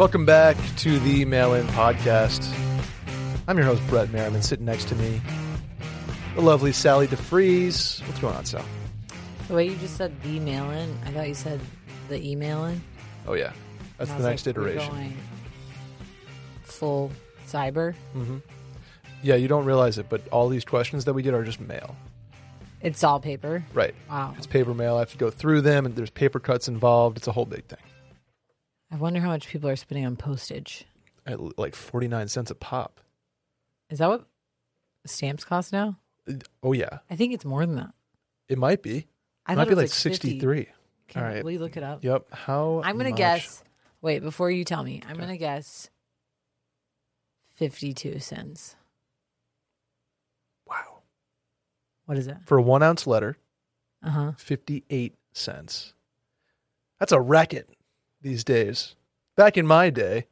Welcome back to the Mail In Podcast. I'm your host, Brett Merriman. Sitting next to me, the lovely Sally DeFries. What's going on, Sal? The way you just said the mail in, I thought you said the email in. Oh, yeah. That's And I the was next like, we're iteration. going full cyber. Mm-hmm. Yeah, you don't realize it, but all these questions that we get are just mail. It's all paper. Right. Wow. It's paper mail. I have to go through them, and there's paper cuts involved. It's a whole big thing. I wonder how much people are spending on postage. At like 49 cents a pop. Is that what stamps cost now? Oh, yeah. I think it's more than that. It might be. I It might be like 50. 63. Can, All right. Will you look it up? Yep. How I'm gonna guess. Wait, before you tell me, I'm Okay. gonna guess fifty-two cents. Wow. What is it? For a one ounce letter, Uh huh. 58 cents. That's a racket these days. Back in my day,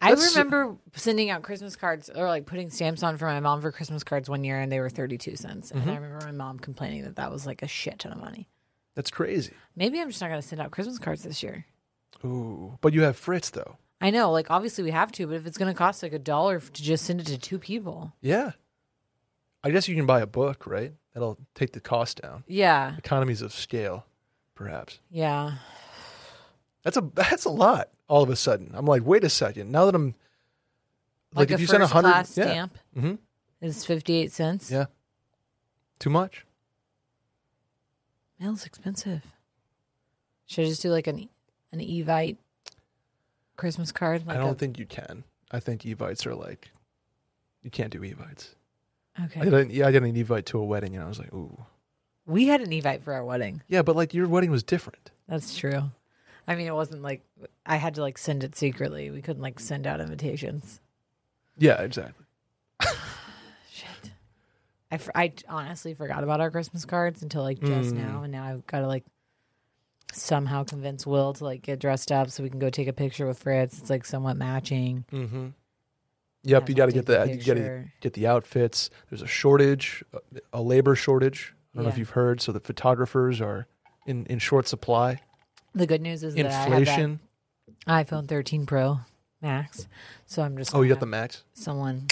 I remember sending out Christmas cards or like putting stamps on for my mom for Christmas cards one year, and they were thirty-two cents. And I Mm-hmm. remember my mom complaining that that was like a shit ton of money. that's crazy. Maybe I'm just not gonna send out Christmas cards this year. Ooh. But you have Fritz, though. I know, like obviously we have to, but if it's gonna cost like a dollar to just send it to two people, Yeah. I guess you can buy a book, right? That'll take the cost down. yeah, Economies of scale, perhaps. yeah. That's a that's a lot. All of a sudden, I'm like, wait a second. Now that I'm Like, if a you send a hundred, class yeah, stamp hmm is fifty-eight cents. yeah, too much. Mail's expensive. Should I just do like an an Evite Christmas card? Like I don't a- think you can. I think evites are like, you can't do evites. Okay. I did, yeah, I did an evite to a wedding, and I was like, ooh, We had an Evite for our wedding. yeah, but like your wedding was different. That's true. I mean, it wasn't like I had to like send it secretly. We couldn't like send out invitations. Yeah, exactly. Shit. I, f- I honestly forgot about our Christmas cards until like just Mm. now, and now I've got to like somehow convince Will to like get dressed up so we can go take a picture with Fritz. It's like somewhat matching. Mm-hmm. Yep, you got to get the. You got to get the outfits. There's a shortage, a- a labor shortage. I don't know if Yeah. you've heard. So the photographers are in, in short supply. The good news is that I have that Inflation. iPhone 13 Pro Max, so I'm just Oh, you got the max. someone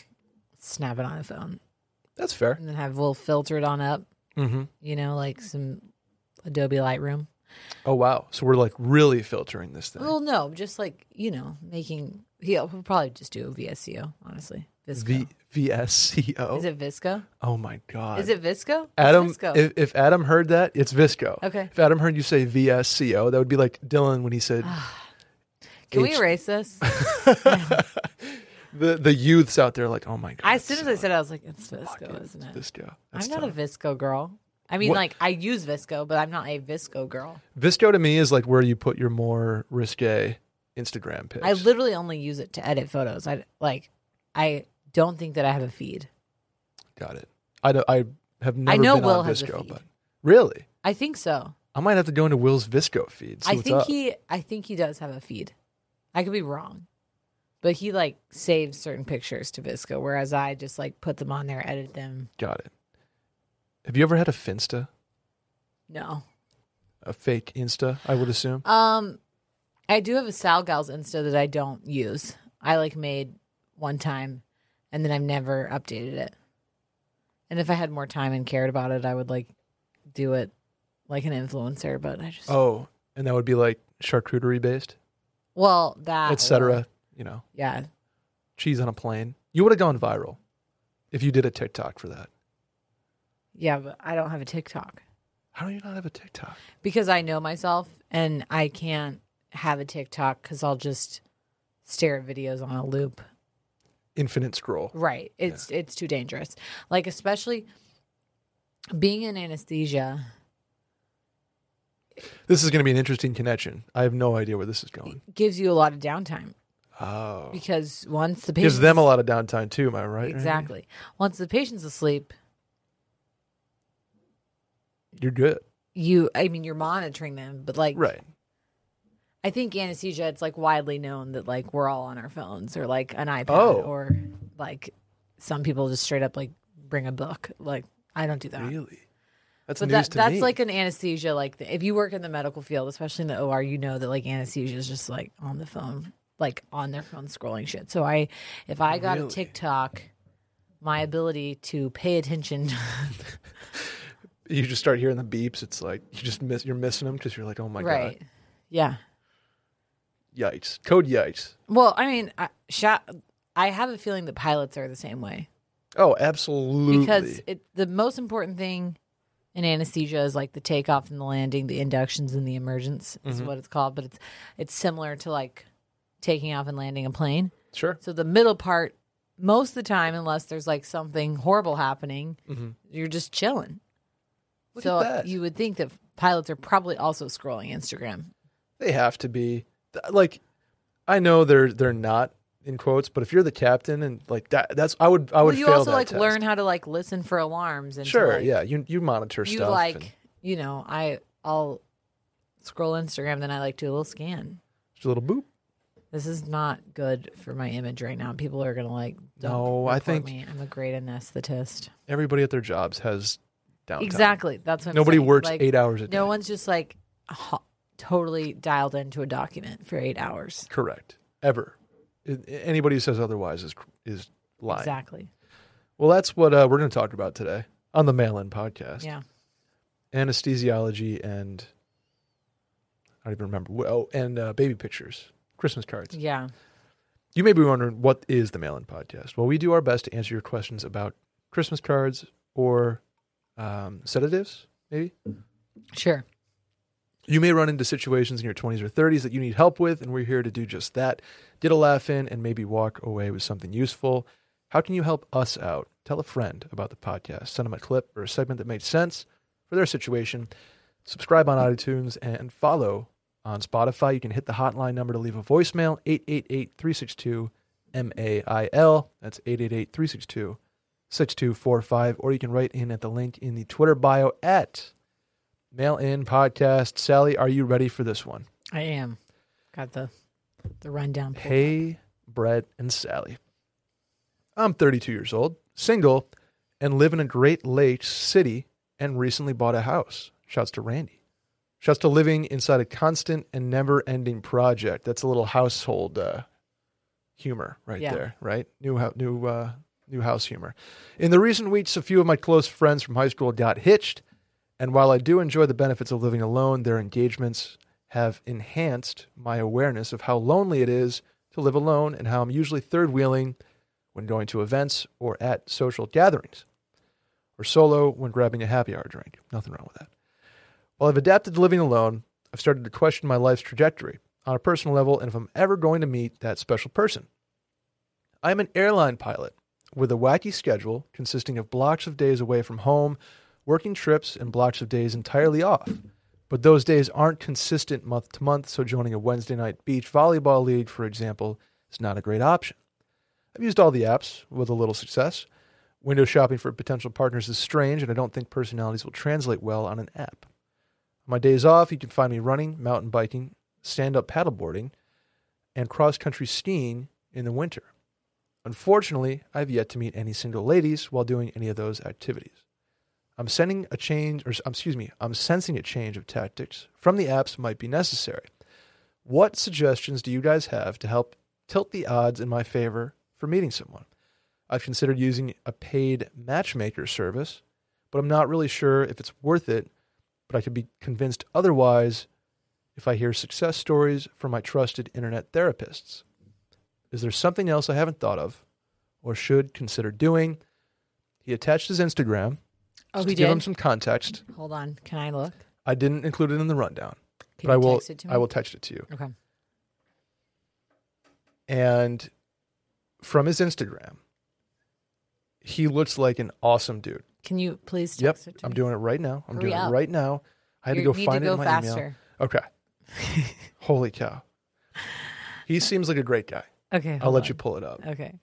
snap it on a phone That's fair. and then have Will filter it on up. Mm-hmm. You know, like some Adobe Lightroom. Oh wow. So we're like really filtering this thing. Well, no, just like you know, making. He'll probably just do VSCO. Honestly, Visco. V VSCO. Is it Visco? oh my god. Is it Visco? It's Adam? Visco. If, if Adam heard that, it's Visco. Okay. If Adam heard you say VSCO, that would be like Dylan when he said Can we H- erase this? the the youths out there like, oh my god. as soon as I said, it, I was like, "It's Visco, isn't it's it?" Visco. That's I'm not tough. a Visco girl. I mean, What- like I use Visco, but I'm not a Visco girl. Visco to me is like where you put your more risque Instagram pics. I literally only use it to edit photos. I like. I don't think that I have a feed. got it. I, don't- I have never know been Will on has a Visco, feed. but really, I think so. I might have to go into Will's Visco feed. I think up. he. I think he does have a feed. I could be wrong, but he like saves certain pictures to Visco, whereas I just like put them on there, edit them. got it. Have you ever had a Finsta, No. a fake Insta? I would assume. Um, I do have a Sal Gals Insta that I don't use. I like made one time, and then I've never updated it. And if I had more time and cared about it, I would like do it like an influencer. But I just Oh, and that would be like charcuterie based, well that etc. You know, Yeah, cheese on a plane. You would have gone viral if you did a TikTok for that. yeah, but I don't have a TikTok How do you not have a TikTok? because I know myself, and I can't have a TikTok because I'll just stare at videos on a loop. Infinite scroll. Right. It's it's too dangerous. Like especially being in anesthesia This is going to be an interesting connection. I have no idea where this is going. gives you a lot of downtime Oh, because once the patient gives them a lot of downtime too. Am I right? Exactly once the patient's asleep, You're good. you I mean you're monitoring them, but like Right. I think anesthesia it's like widely known that like we're all on our phones or like an iPad Oh. or like some people just straight up like bring a book. Like I don't do that. Really? That's But news that, to that's me. like an anesthesia. Like if you work in the medical field, especially in the OR, you know that like anesthesia is just like on the phone like on their phone scrolling shit. So I, if I got Really? a TikTok, my ability to pay attention. You just start hearing the beeps. It's like you just miss. You're missing them because you're like, oh my right. Yeah. Yikes! Code yikes. Well, I mean, I, sha- I have a feeling that pilots are the same way Oh, absolutely. because it, the most important thing in anesthesia is like the takeoff and the landing, the inductions and the emergence is Mm-hmm. what it's called. But it's it's similar to like taking off and landing a plane. sure. So the middle part, most of the time, unless there's like something horrible happening, you're just chilling. Mm-hmm. Look so at that. you would think that pilots are probably also scrolling Instagram. They have to be. Like, I know they're they're not in quotes, but if you're the captain and like that, that's I would I would Well, you also like test. learn how to like listen for alarms and to, Sure, like, yeah. You you monitor You stuff. like and you know I I'll scroll Instagram, then I like do a little scan. just a little boop. This is not good for my image right now. People are gonna like No, I think- me. I'm a great anesthetist. Everybody at their jobs has downtime. Exactly. That's what I'm Nobody saying. works Like, eight hours a day. No one's just like totally dialed into a document for eight hours. Correct. Ever. Anybody who says otherwise is is lying. Exactly. Well, that's what uh, we're going to talk about today on the Mail In podcast. Yeah. Anesthesiology and I don't even remember. Oh, and uh, baby pictures, Christmas cards. Yeah. You may be wondering what is the Mail In podcast. Well, we do our best to answer your questions about Christmas cards or um, sedatives, maybe. Sure. You may run into situations in your 20s or 30s that you need help with, and we're here to do just that. Get a laugh in and maybe walk away with something useful. How can you help us out? Tell a friend about the podcast. Send them a clip or a segment that made sense for their situation. Subscribe on iTunes and follow on Spotify. You can hit the hotline number to leave a voicemail 888 362 MAIL. That's 888 362 6245. Or you can write in at the link in the Twitter bio at Mail In Podcast. Sally, are you ready for this one? I am. Got the the rundown. pulled up. Hey, Brett and Sally. I'm 32 years old, single, and live in a Great Lakes city and recently bought a house. Shouts to Randy. Shouts to living inside a constant and never ending project. That's a little household uh, humor right Yeah. there, right? New, new, uh, new house humor. In the recent weeks, a few of my close friends from high school got hitched. And while I do enjoy the benefits of living alone, their engagements have enhanced my awareness of how lonely it is to live alone and how I'm usually third wheeling when going to events or at social gatherings, or solo when grabbing a happy hour drink. Nothing wrong with that. While I've adapted to living alone, I've started to question my life's trajectory on a personal level and if I'm ever going to meet that special person. I am an airline pilot with a wacky schedule consisting of blocks of days away from home, working trips, and blocks of days entirely off. But those days aren't consistent month to month, so joining a Wednesday night beach volleyball league, for example, is not a great option. I've used all the apps with a little success. Window shopping for potential partners is strange, and I don't think personalities will translate well on an app. On my days off, you can find me running, mountain biking, stand up paddleboarding, and cross country skiing in the winter. Unfortunately, I've yet to meet any single ladies while doing any of those activities. I'm sending a change, or um, excuse me, I'm sensing a change of tactics from the apps might be necessary. What suggestions do you guys have to help tilt the odds in my favor for meeting someone? I've considered using a paid matchmaker service, but I'm not really sure if it's worth it. But I could be convinced otherwise if I hear success stories from my trusted internet therapists. Is there something else I haven't thought of or should consider doing? He attached his Instagram Oh, just he to give did. him some context. Hold on. Can I look? I didn't include it in the rundown, Can but I will. text it to me? I will text it to you. Okay. And from his Instagram, he looks like an awesome dude. Can you please Yep, text it to me? I'm me? doing it right now. I'm Hurry doing up. it right now. I had You to go need find to it go in my faster. email. Okay. Holy cow. He seems like a great guy. Okay. I'll hold let on. you pull it up. Okay.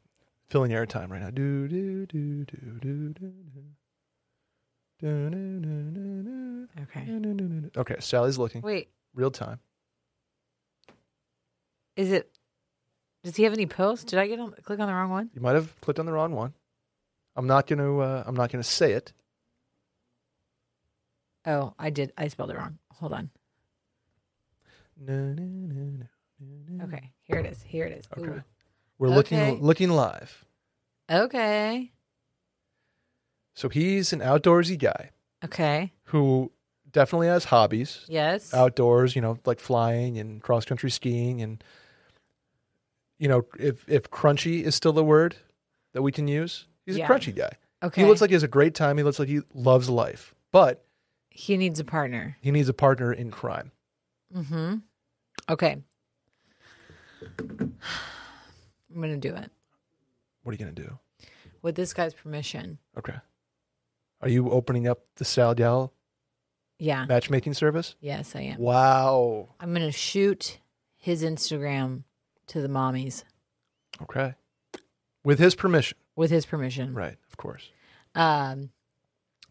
Filling your time right now. Do do do do do do do. Do, do, do, do, do. Okay. Okay, Sally's looking. Wait, Real time. is it? Does he have any posts? Did I get on click on the wrong one? You might have clicked on the wrong one. I'm not gonna. Uh, I'm not gonna say it. Oh, I did. I spelled it wrong. Hold on. No, no, no, no, Okay, here it is. Here it is. Okay. Ooh. We're Okay. looking looking live. Okay. So he's an outdoorsy guy Okay. who definitely has hobbies Yes. outdoors, you know, like flying and cross country skiing and you know, if if crunchy is still the word that we can use, he's Yeah. a crunchy guy. okay. He looks like he has a great time. He looks like he loves life, but he needs a partner. he needs a partner in crime. Mm-hmm. Okay. I'm gonna do it What are you going to do? with this guy's permission. Okay. Are you opening up the Sal Yeah. matchmaking service? Yes, I am. Wow. I'm gonna shoot his Instagram to the mommies Okay. With his permission. with his permission. Right, of course. Um,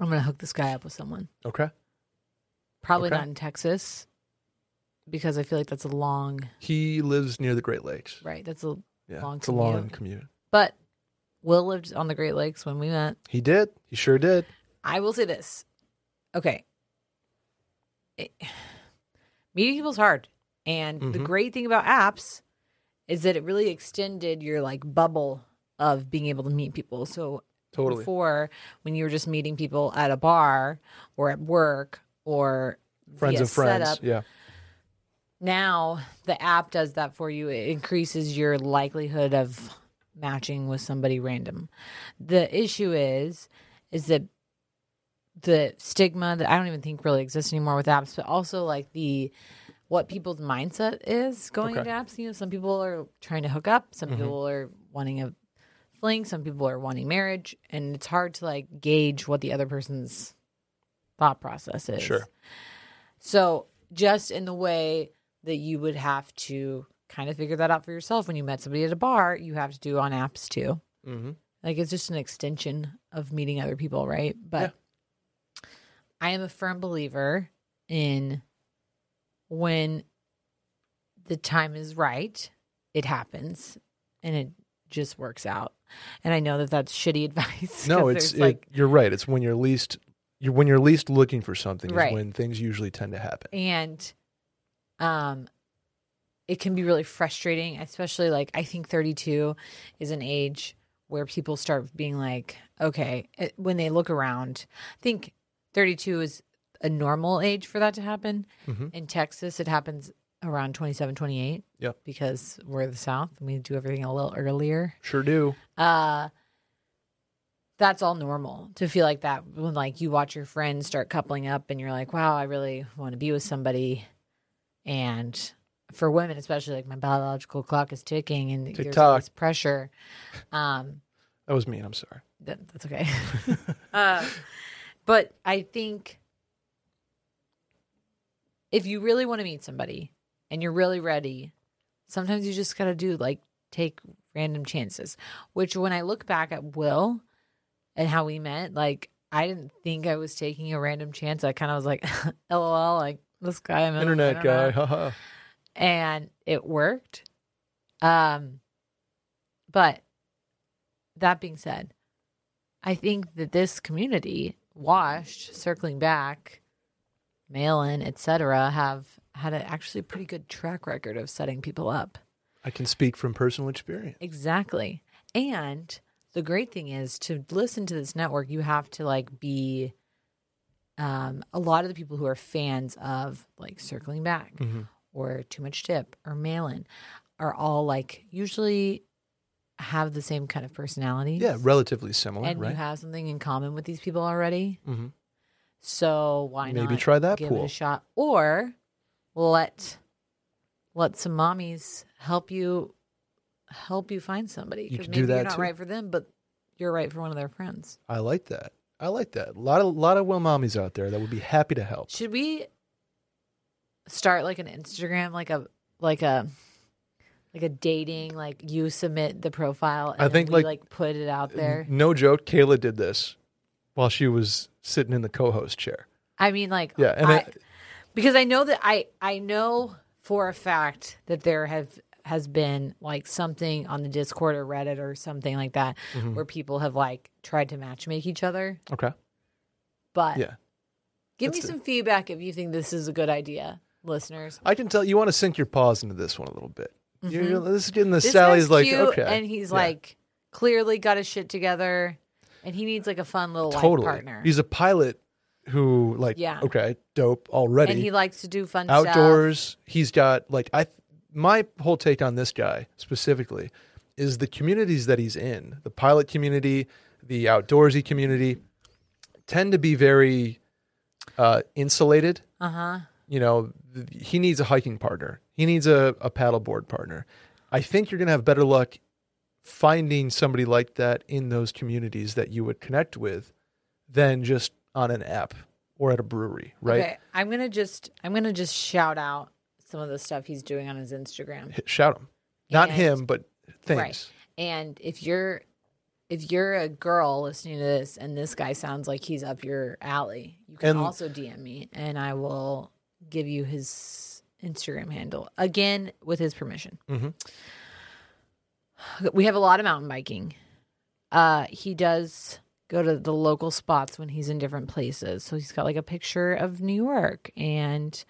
I'm gonna hook this guy up with someone. Okay. Probably Okay. not in Texas because I feel like that's a long He lives near the Great Lakes. right. That's a Yeah. Long it's a long commute. commute. but Will lived on the Great Lakes when we met. He did. He sure did. I will say this. Okay. It- meeting people's hard. And the Mhm. great thing about apps is that it really extended your like bubble of being able to meet people. So Totally. before when you were just meeting people at a bar or at work or Friends of friends. setup, Yeah. now the app does that for you. It increases your likelihood of matching with somebody random. The issue is is that the stigma that I don't even think really exists anymore with apps, but also like the what people's mindset is going Okay. into apps. You know, some people are trying to hook up, some Mhm. people are wanting a fling, some people are wanting marriage, and it's hard to like gauge what the other person's thought process is. Sure. So just in the way that you would have to kind of figure that out for yourself when you met somebody at a bar, you have to do on apps too. Mm-hmm. Like it's just an extension of meeting other people, right? But I am a firm believer in when the time is right, it happens and it just works out. And I know that that's shitty advice. No, it's there's, like you're right. It's when you're least you're when you're least looking for something is when things usually tend to happen. and um it can be really frustrating especially like i think 32 is an age where people start being like okay when they look around i think 32 is a normal age for that to happen Mhm. in texas it happens around 27 28 Yep. because we're the south and we do everything a little earlier Sure do. uh that's all normal to feel like that when like you watch your friends start coupling up and you're like wow i really want to be with somebody and for women especially like my biological clock is ticking and there's all this pressure um That was me. I'm sorry. that, that's okay uh, but i think if you really want to meet somebody and you're really ready sometimes you just gotta do like take random chances which when i look back at will and how we met like i didn't think i was taking a random chance i kind of was like lol like this guy I'm Internet guy. and it worked. Um, but that being said, I think that this community, washed, circling back, mail in, etc., have had a actually pretty good track record of setting people up. I can speak from personal experience. Exactly. And the great thing is to listen to this network, you have to like be um, a lot of the people who are fans of like circling back Mhm. or too much tip or mail in are all like usually have the same kind of personality. Yeah, relatively similar, and right? you have something in common with these people already. hmm So why Maybe not try that give pool. it a shot? Or let let some mommies help you help you find somebody. You 'Cause could do maybe that you're not too. right for them, but you're right for one of their friends. I like that. I like that. A lot of lot of well mommies out there that would be happy to help. Should we start like an Instagram, like a like a like a dating, like you submit the profile and I think, we, like, like put it out there. No joke. Kayla did this while she was sitting in the co-host chair. I mean, like Yeah, and I, I- because I know that I I know for a fact that there have has been like something on the Discord or Reddit or something like that Mhm. where people have like tried to match make each other. Okay. But Yeah. give me some feedback if you think this is a good idea. listeners. I can tell you want to sink your paws into this one a little bit. You're, you're- this is getting the Mm-hmm. This Sally's like cute, okay, and he's Yeah. like clearly got his shit together, and he needs like a fun little totally. partner. He's a pilot who like Yeah. okay, dope already. and he likes to do fun stuff. outdoors. He's got like I. My whole take on this guy specifically is the communities that he's in. The pilot community, the outdoorsy community, tend to be very uh, insulated. Uh huh. You know, he needs a hiking partner. He needs a, a paddleboard partner. I think you're gonna have better luck finding somebody like that in those communities that you would connect with than just on an app or at a brewery, right? Okay, I'm gonna just I'm gonna just shout out some of the stuff he's doing on his Instagram. Shout him, not And- him, but things. Right. And if you're if you're a girl listening to this and this guy sounds like he's up your alley, you can And- also DM me and I will give you his Instagram handle again with his permission. Mhm. We have a lot of mountain biking. Uh, he does go to the local spots when he's in different places. So he's got like a picture of New York and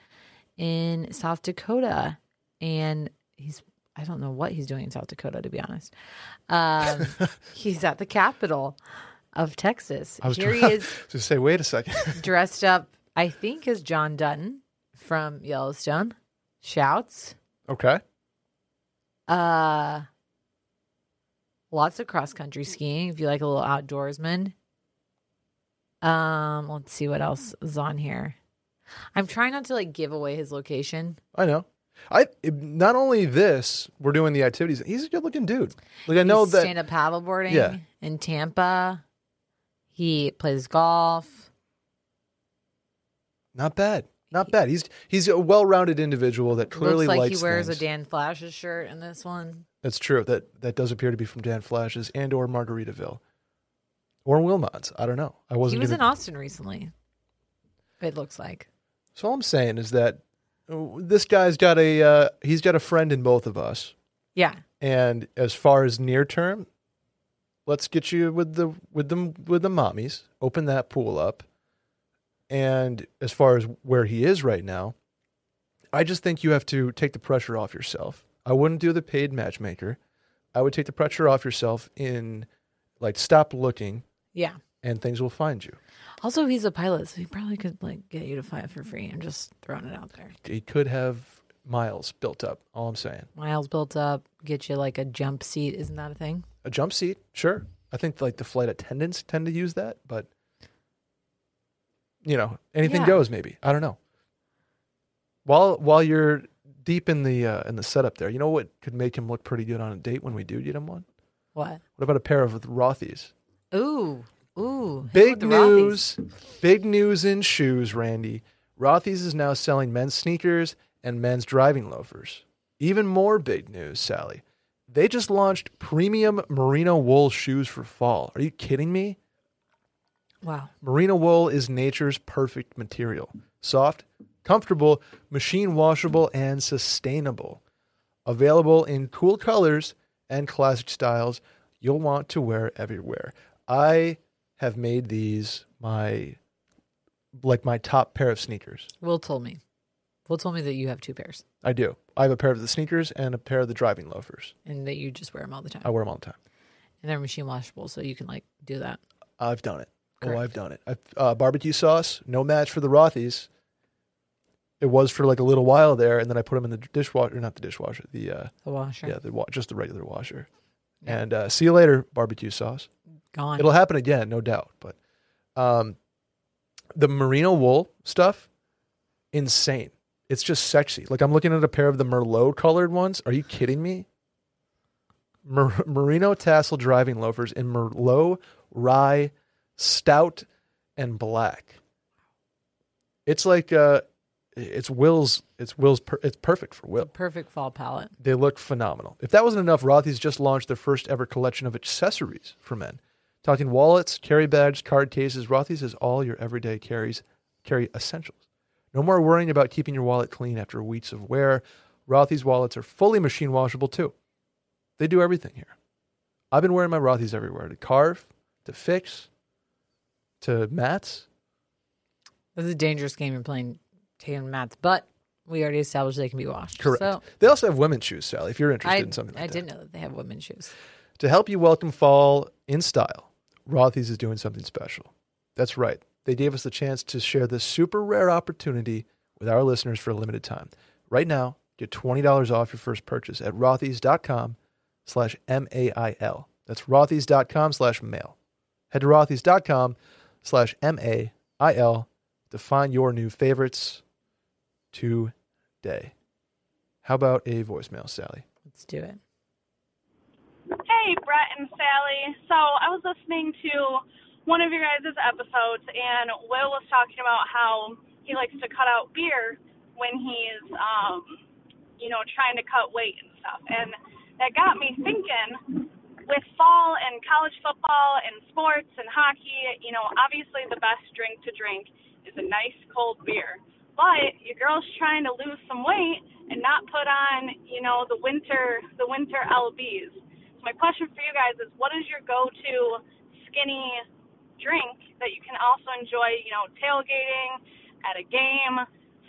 in South Dakota, and he's I don't know what he's doing in South Dakota to be honest. Um, he's at the capital of Texas. I was Here he is to say, wait a second. dressed up, I think, as John Dutton from Yellowstone. Shouts. okay. Uh lots of cross country skiing if you like a little outdoorsman. Um, let's see what else is on here. I'm trying not to like give away his location. I know. I not only this, we're doing the activities. He's a good looking dude. Like I know that stand up paddleboarding Yeah. in Tampa. He plays golf. not bad. Not bad. He's he's a well rounded individual that clearly Looks like likes he wears things. a Dan Flashes shirt in this one. That's true. That that does appear to be from Dan Flashes and or Margaritaville. Or Wilmot's. I don't know. I wasn't He was gonna- in Austin recently. It looks like. So all I'm saying is that uh, this guy's got a uh, he's got a friend in both of us. Yeah. And as far as near term, let's get you with the with them with the mommies. Open that pool up. And as far as where he is right now, I just think you have to take the pressure off yourself. I wouldn't do the paid matchmaker. I would take the pressure off yourself in like stop looking Yeah. and things will find you. Also, he's a pilot, so he probably could like get you to fly for free. I'm just throwing it out there. He could have miles built up. All I'm saying. Miles built up, get you like a jump seat. Isn't that a thing? A jump seat, sure. I think like the flight attendants tend to use that, but you know, anything Yeah. goes. Maybe I don't know. While while you're deep in the uh, in the setup there, you know what could make him look pretty good on a date when we do get him one? What? What about a pair of Rothy's? Ooh, ooh. Big with the Rothy's. news! Big news in shoes, Randy. Rothy's is now selling men's sneakers and men's driving loafers. Even more big news, Sally. They just launched premium merino wool shoes for fall. Are you kidding me? Wow. Merino wool is nature's perfect material. Soft, comfortable, machine washable, and sustainable. Available in cool colors and classic styles you'll want to wear everywhere. I have made these my like my top pair of sneakers. Will told me. Will told me that you have two pairs I do. I have a pair of the sneakers and a pair of the driving loafers. and that you just wear them all the time. I wear them all the time. And they're machine washable, so you can like do that. I've done it. Oh, I've done it. I've, uh, barbecue sauce, no match for the Rothy's. It was for like a little while there, and then I put them in the dishwasher, not the dishwasher, the uh, The washer. yeah, the wa- just the regular washer. Yeah. And uh, see you later, barbecue sauce. Gone. It'll happen again, no doubt. But um, the merino wool stuff, insane. It's just sexy. Like I'm looking at a pair of the Merlot colored ones. Are you kidding me? Mer- merino tassel driving loafers in Merlot, rye, stout, and black. It's like uh, it's Will's. It's Will's. Per- it's perfect for Will. Perfect fall palette. They look phenomenal. If that wasn't enough, Rothy's just launched their first ever collection of accessories for men. Talking wallets, carry bags, card cases, Rothy's has all your everyday carries, carry essentials. No more worrying about keeping your wallet clean after weeks of wear. Rothy's wallets are fully machine washable too. They do everything here. I've been wearing my Rothy's everywhere to carve, to fix, to Matt's. This is a dangerous game you're playing, taking mats. But we already established they can be washed. Correct. So They also have women's shoes, Sally, if you're interested I, in something like I that. didn't know that they have women's shoes. To help you welcome fall in style, Rothy's is doing something special. That's right. They gave us the chance to share this super rare opportunity with our listeners for a limited time. Right now, get $20 off your first purchase at rothys.com slash M-A-I-L. That's rothys.com slash mail. Head to rothys.com slash M-A-I-L to find your new favorites today. How about a voicemail, Sally? Let's do it. Hey, Brett and Sally. So I was listening to one of your guys' episodes, and Will was talking about how he likes to cut out beer when he's, um, you know, trying to cut weight and stuff. And that got me thinking. With fall and college football and sports and hockey, you know, obviously the best drink to drink is a nice cold beer. But your girl's trying to lose some weight and not put on, you know, the winter the winter LBs. So my question for you guys is what is your go to skinny drink that you can also enjoy, you know, tailgating at a game,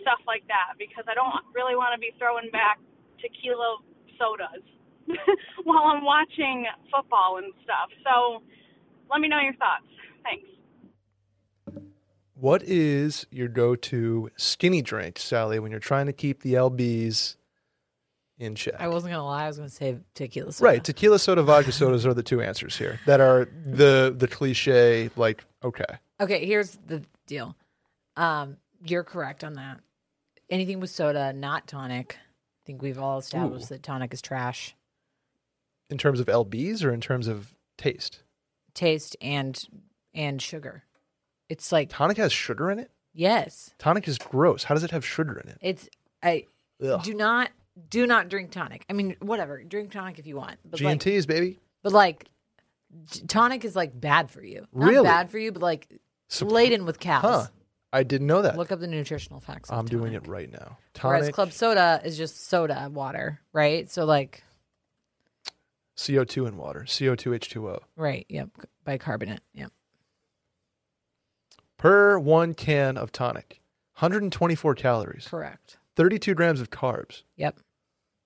stuff like that, because I don't really want to be throwing back tequila sodas while I'm watching football and stuff. So let me know your thoughts. Thanks. What is your go-to skinny drink, Sally, when you're trying to keep the LBs in check? I wasn't gonna lie. I was gonna say tequila. Soda. right, tequila soda, vodka sodas are the two answers here that are the the cliche. Like, okay, Okay, here's the deal. Um, you're correct on that. Anything with soda, not tonic. I think we've all established that tonic is trash. In terms of LBs or in terms of taste, Taste and and sugar. It's like tonic has sugar in it. yes. Tonic is gross. How does it have sugar in it? It's I Ugh. do not do not drink tonic. I mean, whatever. Drink tonic if you want. But G like and T's, baby. but like t- tonic is like bad for you. Not Really? bad for you, but like Supp- laden with calories. Huh? I didn't know that. Look up the nutritional facts. of I'm doing tonic. it right now. Whereas Tonic, club soda is just soda water, right? So like CO2 in water, CO2 H2O right, yep, bicarbonate, yep. per one can of tonic. 124 calories, Correct. 32 grams of carbs. Yep.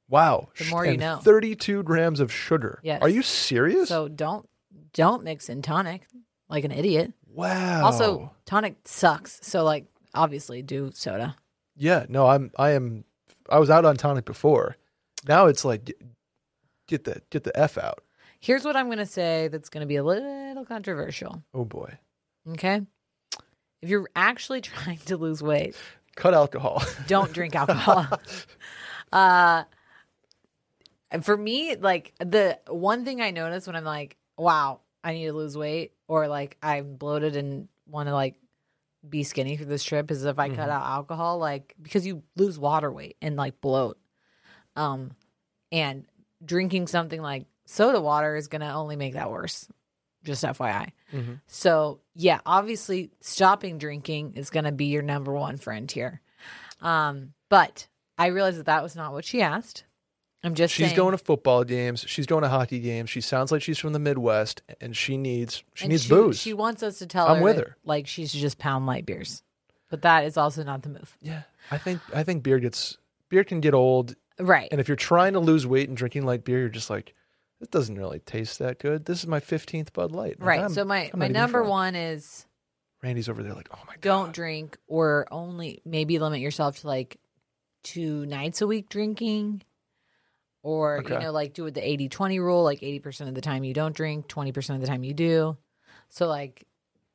Wow. The more you and know. 32 grams of sugar. Yes. Are you serious? So don't don't mix in tonic like an idiot. wow. Also, tonic sucks. So like obviously do soda. yeah, no, I'm I am I was out on tonic before. Now it's like get, the get the F out. Here's what I'm going to say that's going to be a little controversial. Oh boy. Okay? If you're actually trying to lose weight, Cut alcohol. don't drink alcohol. uh and for me, like the one thing I notice when I'm like, wow, I need to lose weight or like I'm bloated and want to like be skinny for this trip is if I cut Mhm. out alcohol, like because you lose water weight and like bloat. Um and drinking something like soda water is gonna only make that worse. Just FYI. Mhm. So yeah, obviously stopping drinking is going to be your number one friend here. Um, but I realized that that was not what she asked. I'm just She's saying, going to football games. She's going to hockey games. She sounds like she's from the Midwest, and she needs she and needs she, booze. She wants us to tell I'm her with that, her. like she should just pound light beers, but that is also not the move, yeah, I think I think beer gets beer can get old, right? and if you're trying to lose weight and drinking light beer, you're just like, it doesn't really taste that good. This is my 15th Bud Light. Like, right. I'm- so my I'm my number one is Randy's over there like, oh my god, don't drink or only maybe limit yourself to like two nights a week drinking or you know like do it the 80-20 rule like 80% of the time you don't drink 20% of the time you do so like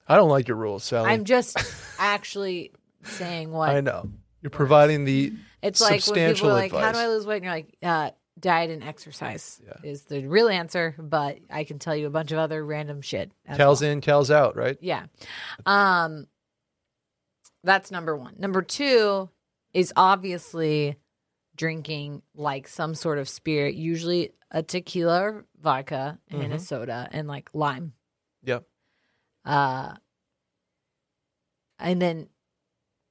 I don't like your rules, Sally. i'm just actually saying what I know you're providing the it's like when people are like how do i lose weight and you're like uh diet and exercise Yeah. is the real answer but i can tell you a bunch of other random shit Cal's well. in, Cal's out, right? Yeah. Um that's number 1. Number 2 is obviously drinking like some sort of spirit, usually a tequila or vodka and a Mhm. soda and like lime. Yep. Uh and then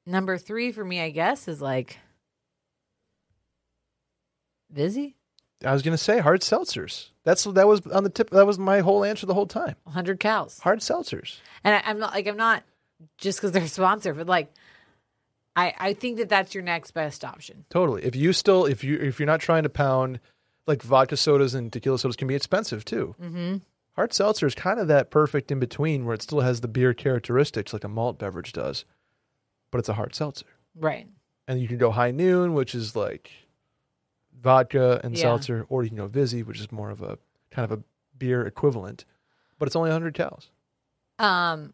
number 3 for me I guess is like Vizzy? I was gonna say hard seltzers. That's that was on the tip. That was my whole answer the whole time. 100 cows. Hard seltzers. And I, I'm not like I'm not just because they're a sponsor, but like I I think that that's your next best option. Totally. If you still if you if you're not trying to pound like vodka sodas and tequila sodas can be expensive too. Mm-hmm. Hard seltzer is kind of that perfect in between where it still has the beer characteristics like a malt beverage does, but it's a hard seltzer. Right. And you can go high noon, which is like vodka and Yeah. seltzer, or you can go Vizzy, which is more of a kind of a beer equivalent, but it's only 100 calories. Um,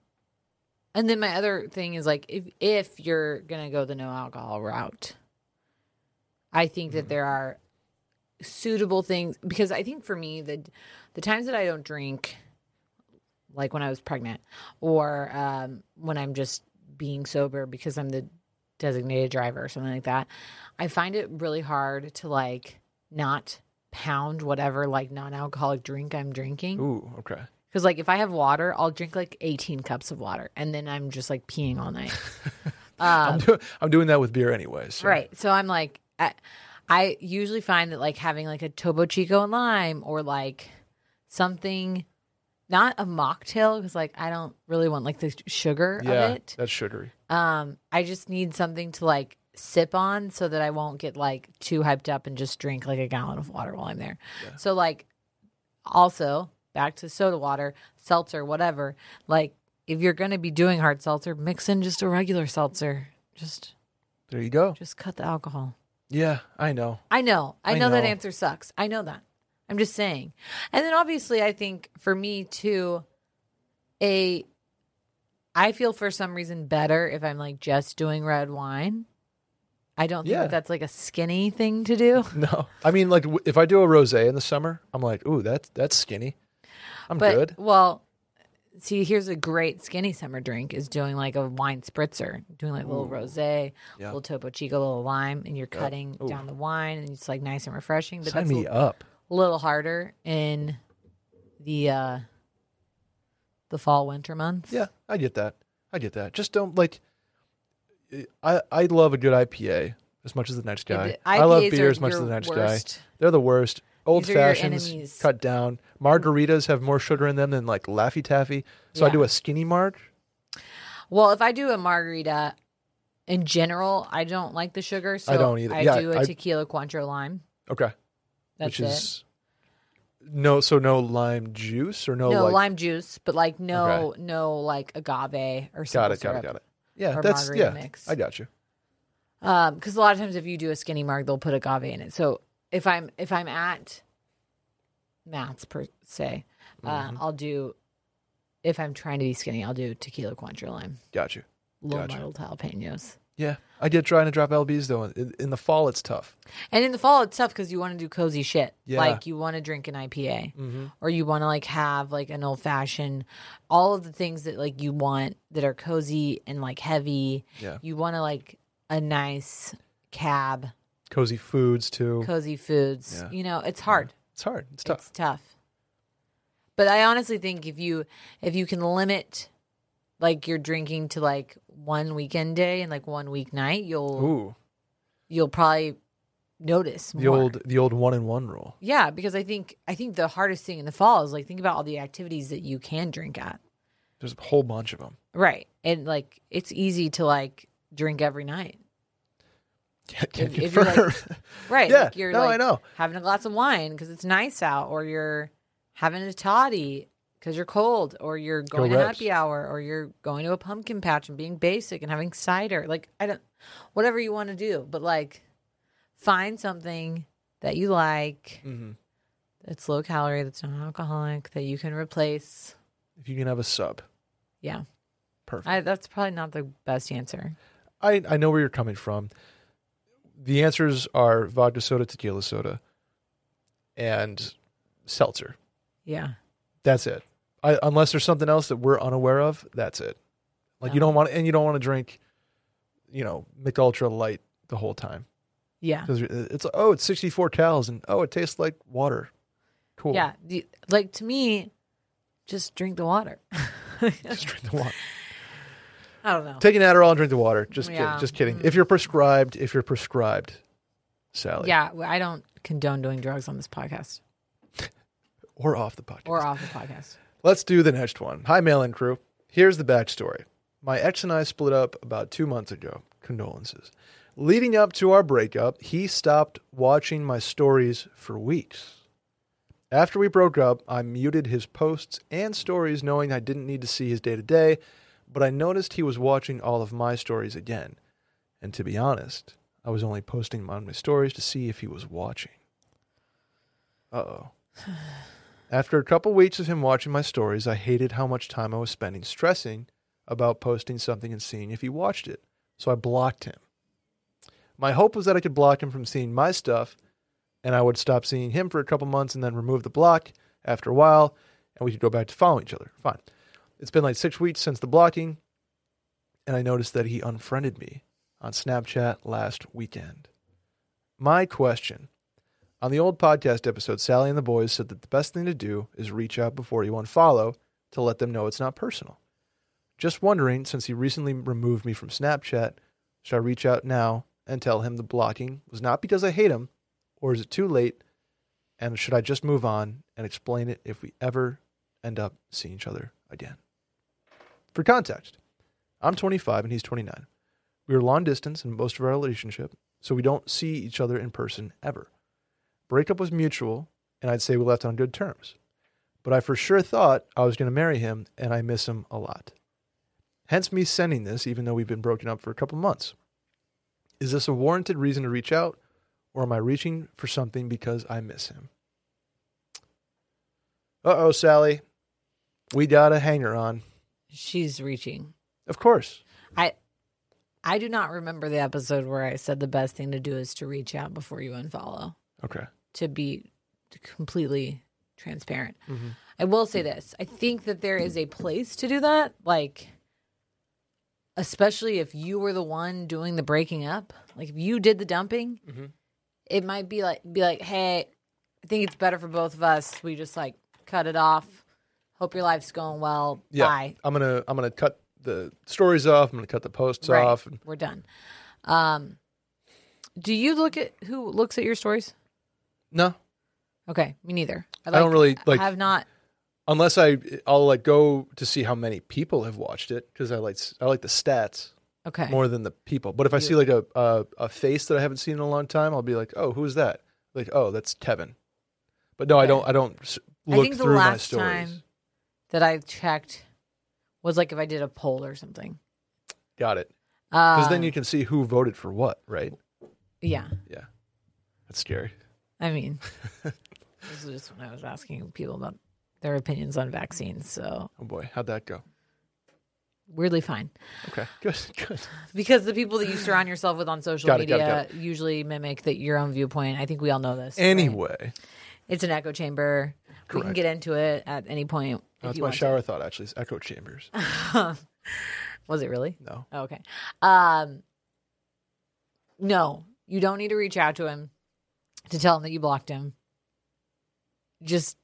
and then my other thing is like if if you're gonna go the no alcohol route, I think that there are suitable things because I think for me the the times that I don't drink, like when I was pregnant, or um, when I'm just being sober because I'm the designated driver or something like that, I find it really hard to like not pound whatever like non-alcoholic drink I'm drinking. Ooh, okay. Because like if I have water, I'll drink like 18 cups of water, and then I'm just like peeing all night. I'm, Um, do- I'm doing that with beer anyways. so- right. So I'm like, I, I usually find that like having like a Topo Chico and lime or like something, not a mocktail because like I don't really want like the sugar Yeah, of it. that's sugary. Um, I just need something to like sip on so that I won't get like too hyped up and just drink like a gallon of water while I'm there. So like also back to soda water, seltzer, whatever. Like if you're gonna be doing hard seltzer, mix in just a regular seltzer. Just There you go. just cut the alcohol. Yeah, I know. I know. I, I know, that answer sucks. I know that. I'm just saying. And then obviously I think for me too, a I feel for some reason better if I'm like just doing red wine. I don't think Yeah. that that's like a skinny thing to do. No, I mean, like w- if I do a rosé in the summer, I'm like, ooh, that's that's skinny. I'm but good. well, see, here's a great skinny summer drink is doing like a wine spritzer, doing like a little rosé, Yeah. little Topo Chico, a little lime, and you're cutting down the wine, and it's like nice and refreshing. But Sign that's me up. Little harder in the uh the fall winter months. Yeah, I get that. I get that. Just don't like. I I love a good IPA as much as the next guy. but I love beer as much as the next guy. They're the worst. Old fashions cut down. Margaritas have more sugar in them than like Laffy Taffy. So I do a skinny marg. Well, if I do a margarita, in general, I don't like the sugar, so I don't either. I Yeah, do a I- tequila Cointreau lime. Okay, That's which it. is no. So no lime juice or no, no like. lime juice, but like no no like agave or something. got it. Got it. Got it. Yeah, or that's yeah. mix. I got you. Um, because a lot of times if you do a skinny marg, they'll put agave in it. So if I'm if I'm at Matt's per se, uh, Mm-hmm. I'll do. If I'm trying to be skinny, I'll do tequila Cointreau lime, Got you. little Gotcha. muddled jalapenos. Yeah, I get trying to drop lbs though. In, in the fall, it's tough. And in the fall, it's tough because you want to do cozy shit. Yeah. Like you want to drink an IPA, Mm-hmm. or you want to like have like an old fashioned. All of the things that like you want that are cozy and like heavy. Yeah, You want to like a nice cab, cozy foods too. cozy foods. Yeah. You know, it's hard. it's hard. It's tough. It's tough. But I honestly think if you if you can limit like your drinking to like one weekend day and like one weeknight, you'll Ooh, you'll probably notice the more. old the old one in one rule. Yeah, because I think I think the hardest thing in the fall is like think about all the activities that you can drink at. There's a whole bunch of them. Right. And like it's easy to like drink every night. Can't, can't If- if you're, like. Right. Yeah, Like you're no, like I know. having a glass of wine because it's nice out, or you're having a toddy because you're cold, or you're going to happy hour, or you're going to a pumpkin patch and being basic and having cider. Like I don't, whatever you want to do, but like find something that you like hmm that's low calorie, that's non alcoholic, that you can replace. If you can have a sub, Yeah, perfect. I, that's probably not the best answer. I, I know where you're coming from. The answers are vodka soda, tequila soda, and seltzer. Yeah, That's it. I, unless there's something else that we're unaware of, that's it. Like you don't want, and you don't want to drink, you know, Mich Ultra Light the whole time yeah, because it's oh, it's 64 calories, and oh, it tastes like water. Cool. yeah. Like to me, just drink the water. Just drink the water. I don't know. Take an Adderall and drink the water. Just Yeah. kidding. Just kidding. If mm. you're prescribed, if you're prescribed, Sally. Yeah, I don't condone doing drugs on this podcast Or off the podcast. or off the podcast. Let's do the next one. Hi, mail in crew. Here's the backstory. My ex and I split up about two months ago. condolences. Leading up to our breakup, he stopped watching my stories for weeks. After we broke up, I muted his posts and stories knowing I didn't need to see his day to day, but I noticed he was watching all of my stories again. And to be honest, I was only posting on my stories to see if he was watching. Uh oh. After a couple weeks of him watching my stories, I hated how much time I was spending stressing about posting something and seeing if he watched it. So I blocked him. My hope was that I could block him from seeing my stuff and I would stop seeing him for a couple months and then remove the block after a while and we could go back to following each other. Fine. It's been like six weeks since the blocking and I noticed that he unfriended me on Snapchat last weekend. My question on the old podcast episode, Sally and the boys said that the best thing to do is reach out before you unfollow to let them know it's not personal. Just wondering, since he recently removed me from Snapchat, should I reach out now and tell him the blocking was not because I hate him, or is it too late? And should I just move on and explain it if we ever end up seeing each other again? For context, I'm 25 and he's 29. We are long distance in most of our relationship, so we don't see each other in person ever. Breakup was mutual, and I'd say we left on good terms. But I for sure thought I was going to marry him, and I miss him a lot. Hence me sending this, even though we've been broken up for a couple months. Is this a warranted reason to reach out, or am I reaching for something because I miss him? Uh oh, Sally. We got a hanger on. She's reaching. Of course. I I do not remember the episode where I said the best thing to do is to reach out before you unfollow. Okay. To be completely transparent. Mhm. I will say this. I think that there is a place to do that. Like especially if you were the one doing the breaking up. Like if you did the dumping, Mhm. it might be like be like, hey, I think it's better for both of us. We just like cut it off. Hope your life's going well. Yeah. Bye. I'm gonna I'm gonna cut the stories off. I'm gonna cut the posts Right. off. And We're done. Um, do you look at who looks at your stories? No, Okay, me neither. I don't really, like- I have not. unless I I'll like go to see how many people have watched it because I like I like the stats Okay, more than the people. But if I see like a, a a face that I haven't seen in a long time, I'll be like, oh, who's that? Like, oh, that's Kevin. But no, I don't. I don't s- I look think the through my last stories. time that I checked was like if I did a poll or something. Got it. Um, because Because then you can see who voted for what, right? yeah. Yeah, that's scary. I mean, this is just when I was asking people about their opinions on vaccines. So Oh boy, how'd that go? weirdly fine Okay, good, good. because the people that you surround yourself with on social Got it, got media it, got usually mimic that your own viewpoint. I think we all know this. right? Anyway, It's an echo chamber. We can Correct. get into it at any point. If that's you my want to. shower thought. Actually, is echo chambers. Was it really? No, Oh, okay. Um, no, you don't need to reach out to him to tell him that you blocked him. Just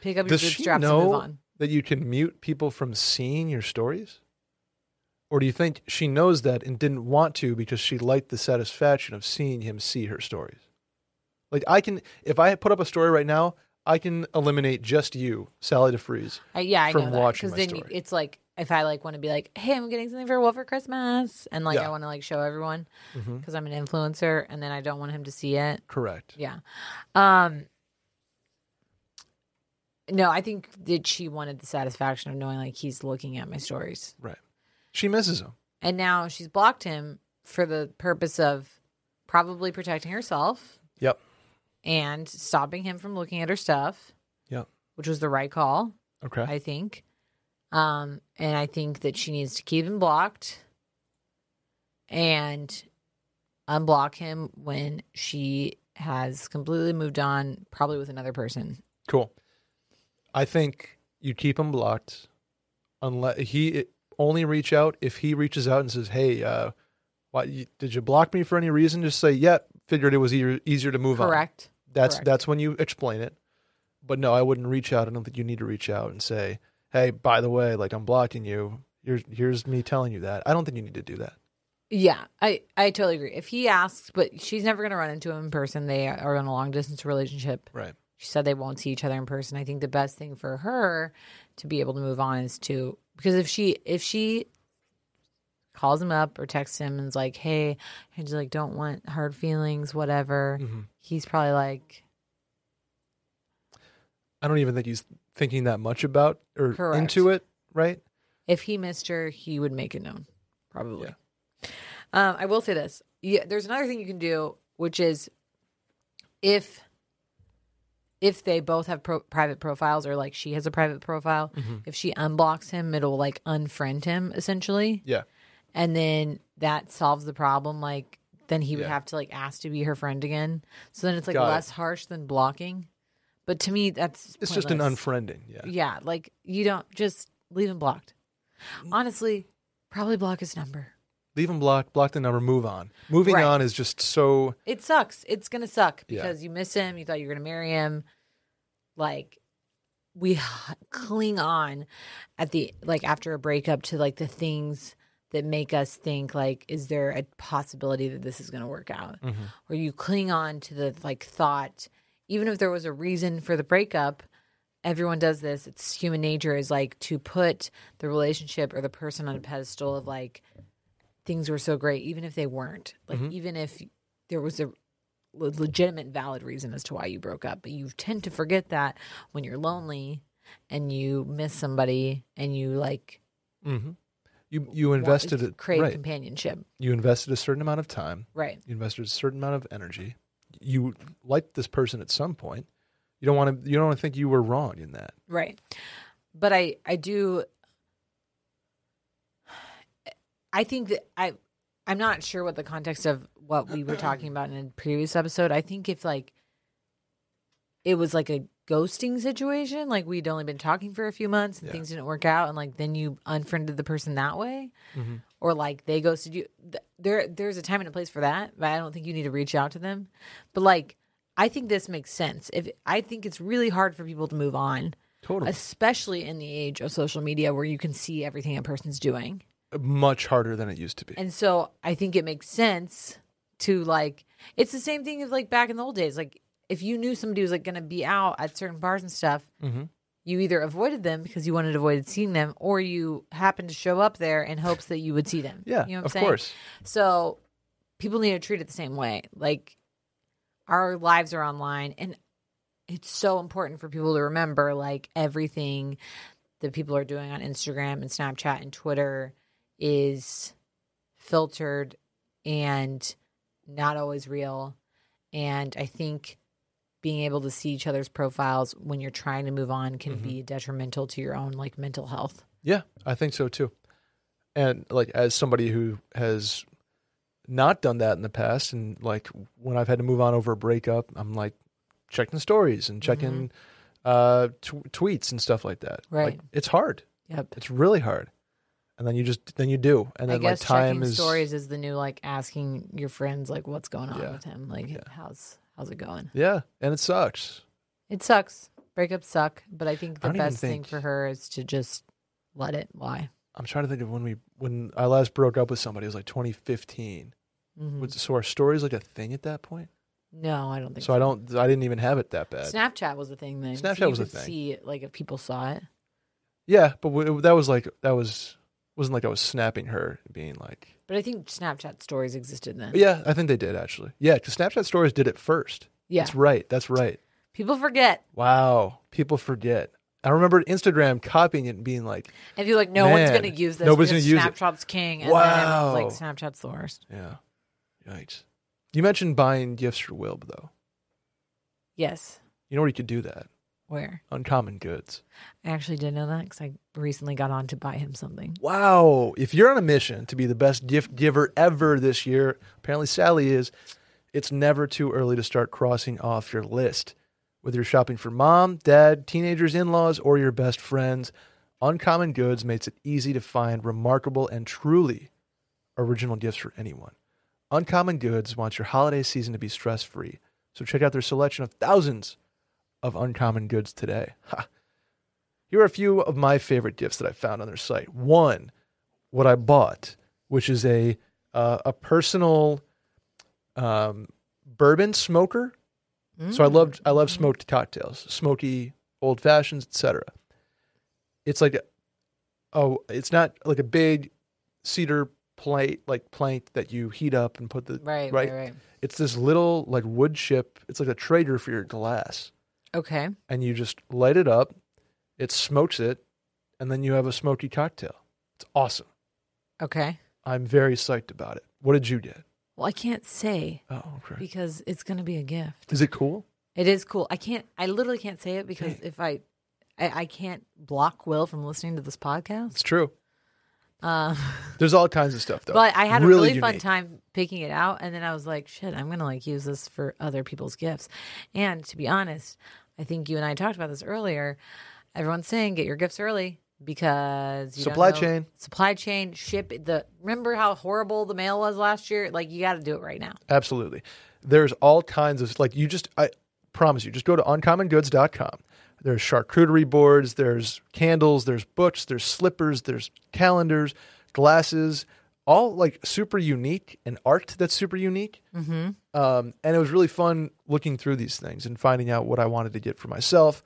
pick up your Does she bootstraps and move know on. that you can mute people from seeing your stories? Or do you think she knows that and didn't want to because she liked the satisfaction of seeing him see her stories? Like I can, if I put up a story right now, I can eliminate just you, Sally DeFreeze. I, yeah, I from know that watching because my then you, story. it's like if I like want to be like, hey, I'm getting something for Will for Christmas, and like Yeah. I want to like show everyone Mhm. because I'm an influencer, and then I don't want him to see it. Correct. Yeah. Um No, I think that she wanted the satisfaction of knowing like he's looking at my stories. Right. She misses him. And now she's blocked him for the purpose of probably protecting herself Yep. and stopping him from looking at her stuff. Yep. Which was the right call, Okay. I think. Um and I think that she needs to keep him blocked and unblock him when she has completely moved on, probably with another person. Cool. I think you keep him blocked unless he only reach out if he reaches out and says, "Hey, uh, why did you block me for any reason?" Just say, "Yeah, figured it was easier, easier to move on." Correct. That's Correct. that's when you explain it. But no, I wouldn't reach out. I don't think you need to reach out and say, "Hey, by the way, like I'm blocking you. Here's here's me telling you that." I don't think you need to do that. Yeah, I, I totally agree. If he asks, but she's never going to run into him in person. They are in a long distance relationship. Right. She said they won't see each other in person. I think the best thing for her to be able to move on is to because if she if she calls him up or texts him and's like, "Hey, I just like don't want hard feelings, whatever." Mhm. He's probably like, I don't even think he's thinking that much about or Correct. into it, right? if he missed her, he would make it known, probably. Um, I will say this: yeah, there's another thing you can do, which is if if they both have pro- private profiles, or like she has a private profile, if she unblocks him, it'll like unfriend him essentially, Yeah. and then that solves the problem. Like then he would Yeah. have to like ask to be her friend again. So then it's like Got it. less harsh than blocking. But to me, that's It's just an unfriending. Yeah. Yeah, like you don't just leave him blocked. Honestly, probably block his number. Leave him blocked, block the number, move on. Moving Right. on is just so It sucks. It's gonna suck Yeah. because you miss him. You thought you were gonna marry him. Like we cling on at the like after a breakup to like the things that make us think like is there a possibility that this is going to work out Mhm. or you cling on to the like thought even if there was a reason for the breakup everyone does this it's human nature is like to put the relationship or the person on a pedestal of like things were so great even if they weren't like Mhm. even if there was a legitimate valid reason as to why you broke up but you tend to forget that when you're lonely and you miss somebody and you like Mm-hmm. you you invested it crave right. companionship You invested a certain amount of time. right You invested a certain amount of energy. You liked this person at some point. You don't want to. You don't want to think you were wrong in that. Right. But I I do I think that I I'm not sure what the context of what we were talking about in a previous episode. I think if like it was like a ghosting situation, like we'd only been talking for a few months and Yeah. things didn't work out and like then you unfriended the person that way Mhm. Or like they ghosted you th- there there's a time and a place for that, but I don't think you need to reach out to them. But like I think this makes sense. If I think it's really hard for people to move on Totally. especially in the age of social media where you can see everything a person's doing. Much harder than it used to be. And so I think it makes sense to like it's the same thing as like back in the old days. Like if you knew somebody was like gonna be out at certain bars and stuff, hmm you either avoided them because you wanted to avoid seeing them, or you happened to show up there in hopes that you would see them. Yeah, you know what I'm of saying? course. So people need to treat it the same way. Like our lives are online and it's so important for people to remember like everything that people are doing on Instagram and Snapchat and Twitter is filtered and not always real. And I think being able to see each other's profiles when you're trying to move on can Mhm. be detrimental to your own like mental health. Yeah, I think so too. And like as somebody who has not done that in the past, and like when I've had to move on over a breakup, I'm like checking stories and checking uh, t- tweets and stuff like that. Right. Like, it's hard. Yep. It's really hard. And then you just then you do, and I then like time is stories is the new like asking your friends like what's going on Yeah. with him, like Yeah. how's how's it going. yeah, and it sucks. It sucks. Breakups suck, but I think the even best thing for her is to just let it lie. I'm trying to think of when we when I last broke up with somebody. It was like 2015. Mhm. Was, so our story's like a thing at that point. No, I don't think So I don't. I didn't even have it that bad. Snapchat was the thing then. Snapchat so was a thing. See like if people saw it. Yeah, but w- that was like that was wasn't like I was snapping her, being like, But I think Snapchat stories existed then. yeah, I think they did actually. Yeah, because Snapchat stories did it first. Yeah. That's right. That's right. People forget. Wow, people forget. I remember Instagram copying it and being like, If you're like, no one's gonna use this. nobody's gonna use it. Snapchat's king. And then everyone's like, Wow. Snapchat's the worst. yeah, yikes. You mentioned buying gifts for Wilb though. Yes. You know where you could do that? Where? Uncommon Goods. I actually did know that because I recently got on to buy him something. Wow. If you're on a mission to be the best gift giver ever this year, apparently Sally is, it's never too early to start crossing off your list. Whether you're shopping for mom, dad, teenagers, in laws, or your best friends, Uncommon Goods makes it easy to find remarkable and truly original gifts for anyone. Uncommon Goods wants your holiday season to be stress free. So check out their selection of thousands of uncommon goods today. Ha. Here are a few of my favorite gifts that I found on their site. One, what I bought, which is a uh, a personal um, bourbon smoker. So I Mm. loved I love smoked cocktails, smoky old fashions, etc. It's like a, oh, it's not like a big cedar plate like plank that you heat up and put the Right, right. right, right. It's this little like wood chip. It's like a Traeger for your glass, Okay. and you just light it up. It smokes it, and then you have a smoky cocktail. It's awesome. Okay. I'm very psyched about it. What did you get? Well, I can't say Oh, okay. because it's going to be a gift. Is it cool? It is cool. I can't. I literally can't say it because Dang. if I, I, I can't block Will from listening to this podcast. It's true. Um, There's all kinds of stuff though. but I had a really fun unique. time picking it out, and then I was like, "Shit, I'm gonna like use this for other people's gifts." And to be honest, I think you and I talked about this earlier. Everyone's saying get your gifts early because Supply know- chain. supply chain, ship the. Remember how horrible the mail was last year? Like you got to do it right now. Absolutely. There's all kinds of like you just I promise you, just go to uncommongoods.com. There's charcuterie boards, there's candles, there's books, there's slippers, there's calendars, glasses, all like super unique and art that's super unique. Mm-hmm. Um, and it was really fun looking through these things and finding out what I wanted to get for myself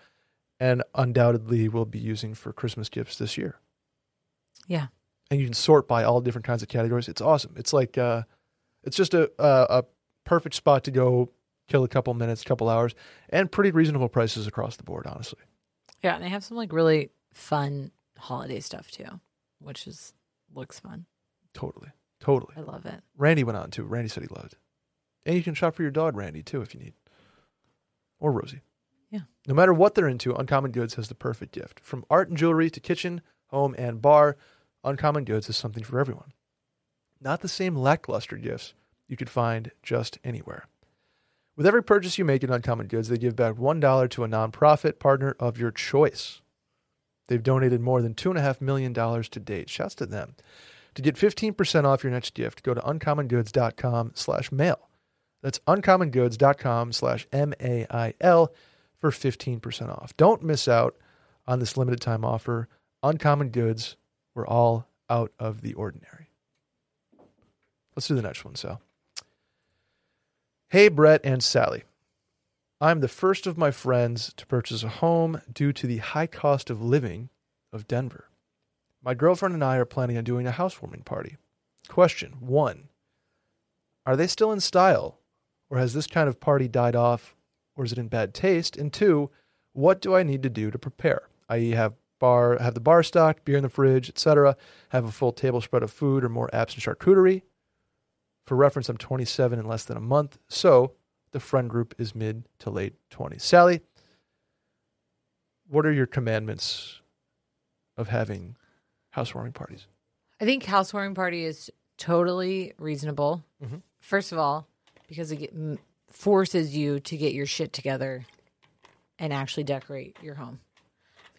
and undoubtedly will be using for Christmas gifts this year. Yeah. And you can sort by all different kinds of categories. It's awesome. It's like uh it's just a a, a perfect spot to go kill a couple minutes, couple hours, and pretty reasonable prices across the board, honestly. Yeah, and they have some like really fun holiday stuff too, which is looks fun. Totally. Totally. I love it. Randy went on too. Randy said he loved. And you can shop for your dog, Randy, too, if you need. Or Rosie. Yeah. No matter what they're into, Uncommon Goods has the perfect gift. From art and jewelry to kitchen, home, and bar, Uncommon Goods is something for everyone. Not the same lackluster gifts you could find just anywhere. With every purchase you make at Uncommon Goods, they give back $1 to a nonprofit partner of your choice. They've donated more than $2.5 million to date. Shouts to them. To get 15% off your next gift, go to uncommongoods.com slash mail. That's uncommongoods.com slash M-A-I-L for 15% off. Don't miss out on this limited time offer. Uncommon Goods, we're all out of the ordinary. Let's do the next one, Sal. Hey, Brett and Sally. I'm the first of my friends to purchase a home due to the high cost of living of Denver. My girlfriend and I are planning on doing a housewarming party. Question one Are they still in style, or has this kind of party died off, or is it in bad taste? And two, what do I need to do to prepare? I.e., have bar have the bar stocked, beer in the fridge, etc. Have a full table spread of food or more apps and charcuterie. For reference, I'm 27 in less than a month, so the friend group is mid to late 20s. Sally, what are your commandments of having housewarming parties? I think housewarming party is totally reasonable. Mhm. First of all, because it get, forces you to get your shit together and actually decorate your home.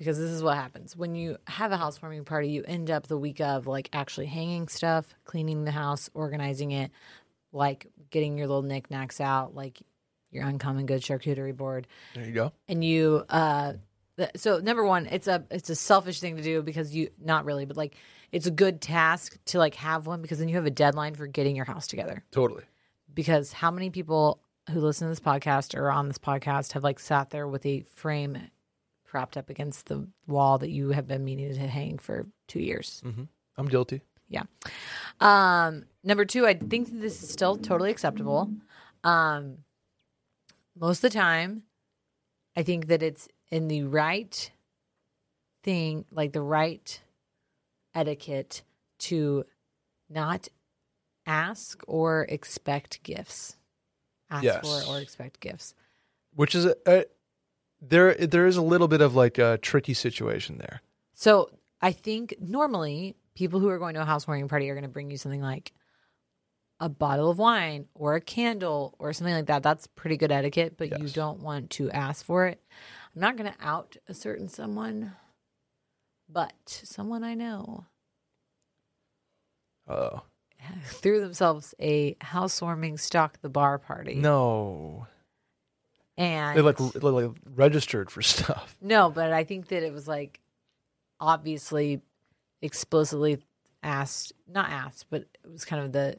Because this is what happens when you have a housewarming party, you end up the week of like actually hanging stuff, cleaning the house, organizing it, like getting your little knickknacks out, like your uncommon good charcuterie board There you go. and you uh th- so number one it's a it's a selfish thing to do because you not really but like it's a good task to like have one because then you have a deadline for getting your house together Totally. because how many people who listen to this podcast or on this podcast have like sat there with a frame propped up against the wall that you have been meaning to hang for two years hmm I'm guilty. Yeah. Um, number two, I think that this is still totally acceptable. Um, most of the time, I think that it's in the right thing, like the right etiquette to not ask or expect gifts. Ask Yes. for or expect gifts. Which is a, a there there is a little bit of like a tricky situation there. So I think normally people who are going to a housewarming party are going to bring you something like a bottle of wine or a candle or something like that. That's pretty good etiquette, but you don't want to ask for it. I'm not going to out a certain someone, but someone I know Oh threw themselves a housewarming stock the bar party. no, And they like, like registered for stuff. No, but I think that it was like obviously explicitly asked, not asked, but it was kind of the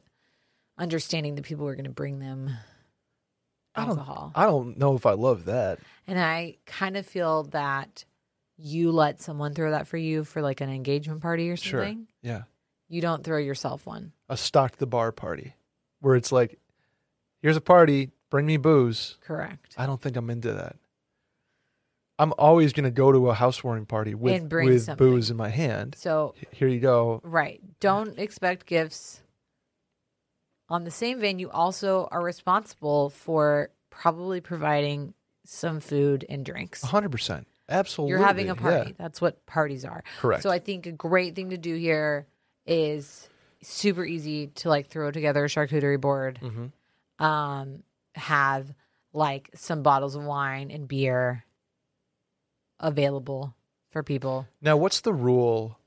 understanding that people were going to bring them I don't- alcohol. I don't know if I love that. and I kind of feel that you let someone throw that for you for like an engagement party or Sure. something. Yeah, You don't throw yourself one. A stock the bar party where it's like, here's a party, bring me booze. Correct. I don't think I'm into that. I'm always going to go to a housewarming party with, And bring with something. booze in my hand. So Here you go. Right. Don't expect gifts. On the same vein, you also are responsible for probably providing some food and drinks. 100%. Absolutely. You're having a party. Yeah, That's what parties are. correct. So I think a great thing to do here is super easy to like throw together a charcuterie board. Mhm. Um, have like some bottles of wine and beer available for people. now, what's the rule?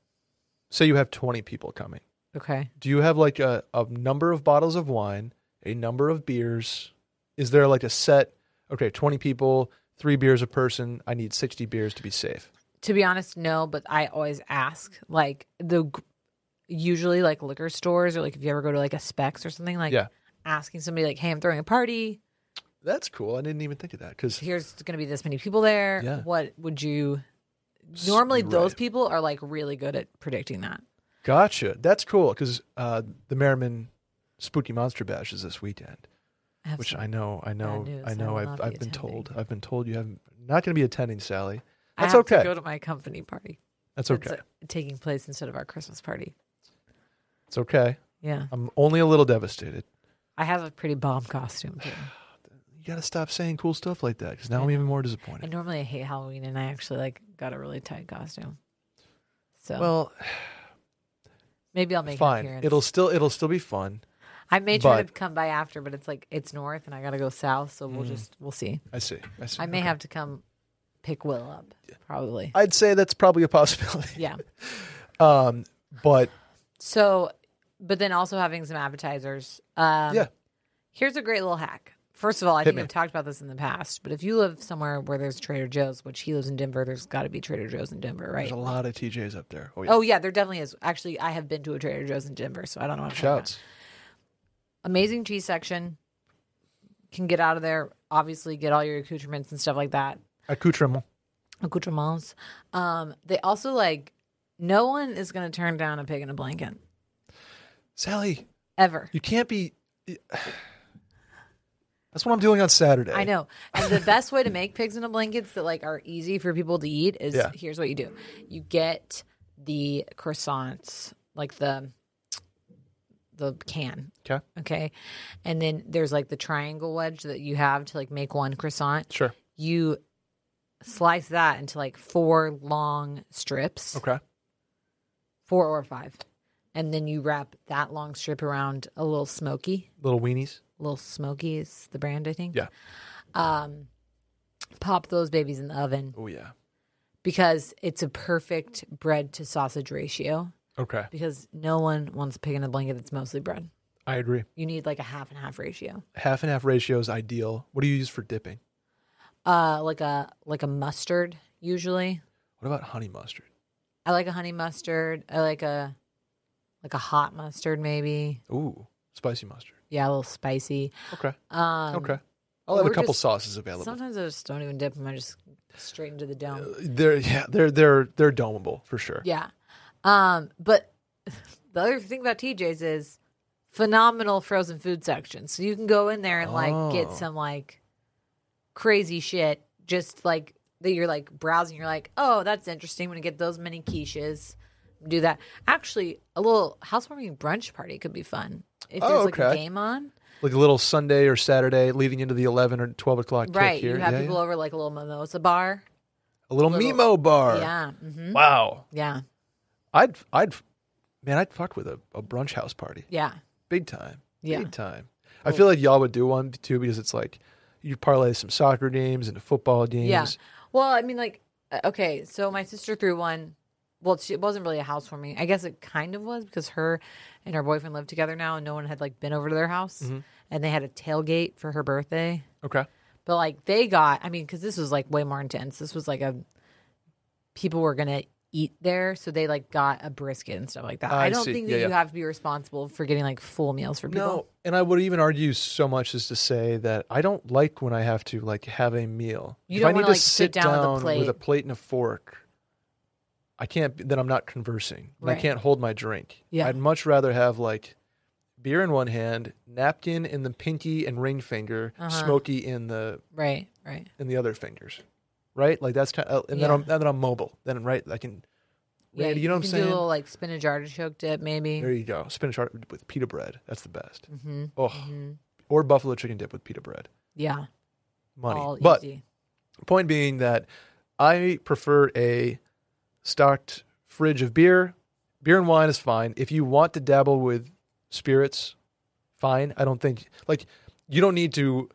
Say you have 20 people coming. Okay. Do you have like a, a number of bottles of wine, a number of beers? Is there like a set? Okay, 20 people, three beers a person. I need 60 beers to be safe. To be honest, no, but I always ask. Like the usually like liquor stores or like if you ever go to like a Spec's or something like Yeah. Asking somebody like, "Hey, I'm throwing a party. That's cool. I didn't even think of that because Here's going to be this many people there. Yeah. What would you Normally Right. those people are like really good at predicting that. gotcha. That's cool because uh, the Merriman Spooky Monster Bash is this weekend, I which I know, I know, news. I I know. will I've not be I've been told. I've been told you have not going to be attending, Sally. I That's have okay. to go to my company party. That's okay. uh, taking place instead of our Christmas party. It's okay. Yeah. I'm only a little devastated. I have a pretty bomb costume too. You got to stop saying cool stuff like that because now I'm even more And disappointed. normally I hate Halloween and I actually like got a really tight costume. So Well, maybe I'll make an fine. appearance. It'll still it'll still be fun. I may try to but- come by after, but it's like it's north and I gotta go south, so we'll Mm. just we'll see. I see. I see. I may have to come pick Will up. Probably. I'd say that's probably a possibility. Yeah. Um, but So but then also having some appetizers. Um Yeah. Here's a great little hack. First of all, I Hit think me. I've talked about this in the past, but if you live somewhere where there's Trader Joe's, which he lives in Denver, there's got to be Trader Joe's in Denver, right? there's a lot of TJs up there. Oh yeah. Oh yeah, there definitely is. Actually, I have been to a Trader Joe's in Denver, so I don't know. What I'm talking about. shouts. Amazing cheese section. Can get out of there. Obviously, get all your accoutrements and stuff like that. Accoutrement. Accoutrements. Um, they also like. No one is going to turn down a pig in a blanket Sally, ever. you can't be. That's what I'm doing on Saturday. I know. And the best way to make pigs in a blankets that like are easy for people to eat is Yeah. here's what you do. You get the croissants, like the the can. Okay. Okay. And then there's like the triangle wedge that you have to like make one croissant. Sure. You slice that into like four long strips, Okay. four or five. And then you wrap that long strip around a little smoky. Little weenies. Little Smoky is the brand, I think. Yeah. Um, pop those babies in the oven Oh yeah. because it's a perfect bread to sausage ratio. Okay. Because no one wants a pig in a blanket that's mostly bread. I agree. You need like a half and half ratio. Half and half ratio is ideal. What do you use for dipping? Uh, like a like a mustard usually. What about honey mustard? I like a honey mustard. I like a like a hot mustard maybe. Ooh, spicy mustard. Yeah, a little spicy. Okay. Um, Okay. I'll have a couple just- sauces available. Sometimes I just don't even dip them. I just straight into the dome. Uh, They're yeah, they're they're they're domable for sure. Yeah. Um, but the other thing about TJ's is phenomenal frozen food section. So you can go in there and like get Oh. some like crazy shit just like that you're like browsing, you're like, oh, that's interesting. I'm gonna get those mini quiches. Do that. Actually, a little housewarming brunch party could be fun. If there's Oh, like a game on. Like a little Sunday or Saturday leading into the eleven or twelve o'clock Right. here. You have Yeah, people yeah. over like a little mimosa bar. A little, little- Mimo bar. Yeah. hmm Wow. Yeah. I'd I'd man, I'd fuck with a, a brunch house party. Yeah. Big time. Yeah. Big time. I feel like y'all would do one too because it's like you parlay some soccer games into football games. Yeah. Well, I mean, like, uh, okay, so my sister threw one. Well, it wasn't really a house housewarming. I guess it kind of was because her and her boyfriend live together now, and no one had like been over to their house, Mhm. and they had a tailgate for her birthday. Okay. But like, they got. I mean, because this was like way more intense. This was like a people were gonna eat there, so they like got a brisket and stuff like that. I I, don't see. think Yeah, that you yeah. have to be responsible for getting like full meals for people. No, and I would even argue so much as to say that I don't like when I have to like have a meal. You if don't I need wanna, like, sit down with a with a plate and a fork, I can't. Then I'm not conversing. and I can't hold my drink. Yeah. I'd much rather have like beer in one hand, napkin in the pinky and ring finger, Uh-huh. smoky in the Right, right. in the other fingers. Right? Like that's kind of, and then Yeah. I'm then I'm mobile. Then right, I can. Yeah, Randy, you know what I'm saying? Do a little like spinach artichoke dip, maybe. There you go. Spinach art with pita bread. That's the best. mm-hmm. Oh, hmm or buffalo chicken dip with pita bread. Yeah, Money. all but easy. point being that I prefer a stocked fridge of beer. Beer and wine is fine. If you want to dabble with spirits, fine. I don't think like you don't need to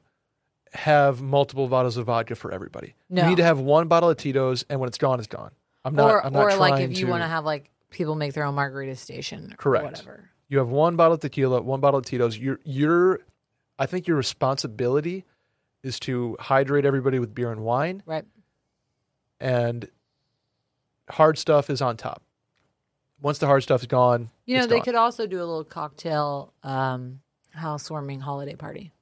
have multiple bottles of vodka for everybody. No. You need to have one bottle of Tito's, and when it's gone, it's gone. I'm not. or I'm not or like if you to- want to have like people make their own margarita station, Correct. Whatever. You have one bottle of tequila, one bottle of Tito's. Your your, I think your responsibility is to hydrate everybody with beer and wine, Right. and hard stuff is on top. Once the hard stuff is gone, You know, they gone. could also do a little cocktail um, housewarming holiday party,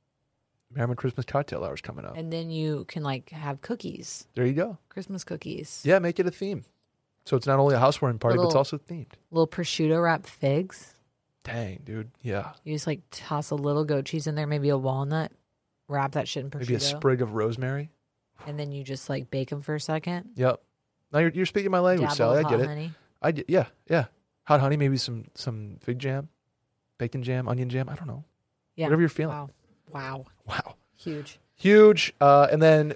Merriman Christmas cocktail hours coming up. and then you can like have cookies, There you go. Christmas cookies, Yeah, make it a theme. So it's not only a housewarming party, but it's also themed. little prosciutto wrapped figs. Dang, dude. Yeah. You just like toss a little goat cheese in there, maybe a walnut, wrap that shit in prosciutto, Maybe a sprig of rosemary. and then you just like bake them for a second. Yep. Now you're, you're speaking my language, Dabble Sally. I get it. honey. I get, yeah, yeah. Hot honey, maybe some some fig jam, bacon jam, onion jam. I don't know. Yeah. Whatever you're feeling. Wow. Wow. Wow. Huge. Huge. Uh, and then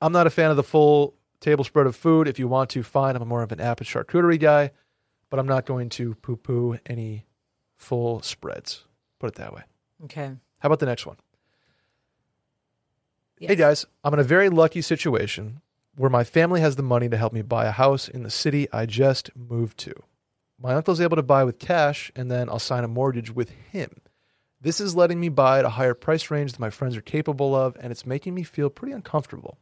I'm not a fan of the full table spread of food. If you want to, fine. I'm more of an apple charcuterie guy, but I'm not going to poo poo any full spreads. Put it that way. Okay. How about the next one? Hey guys, I'm in a very lucky situation where my family has the money to help me buy a house in the city I just moved to. My uncle's able to buy with cash, and then I'll sign a mortgage with him. This is letting me buy at a higher price range than my friends are capable of, and it's making me feel pretty uncomfortable.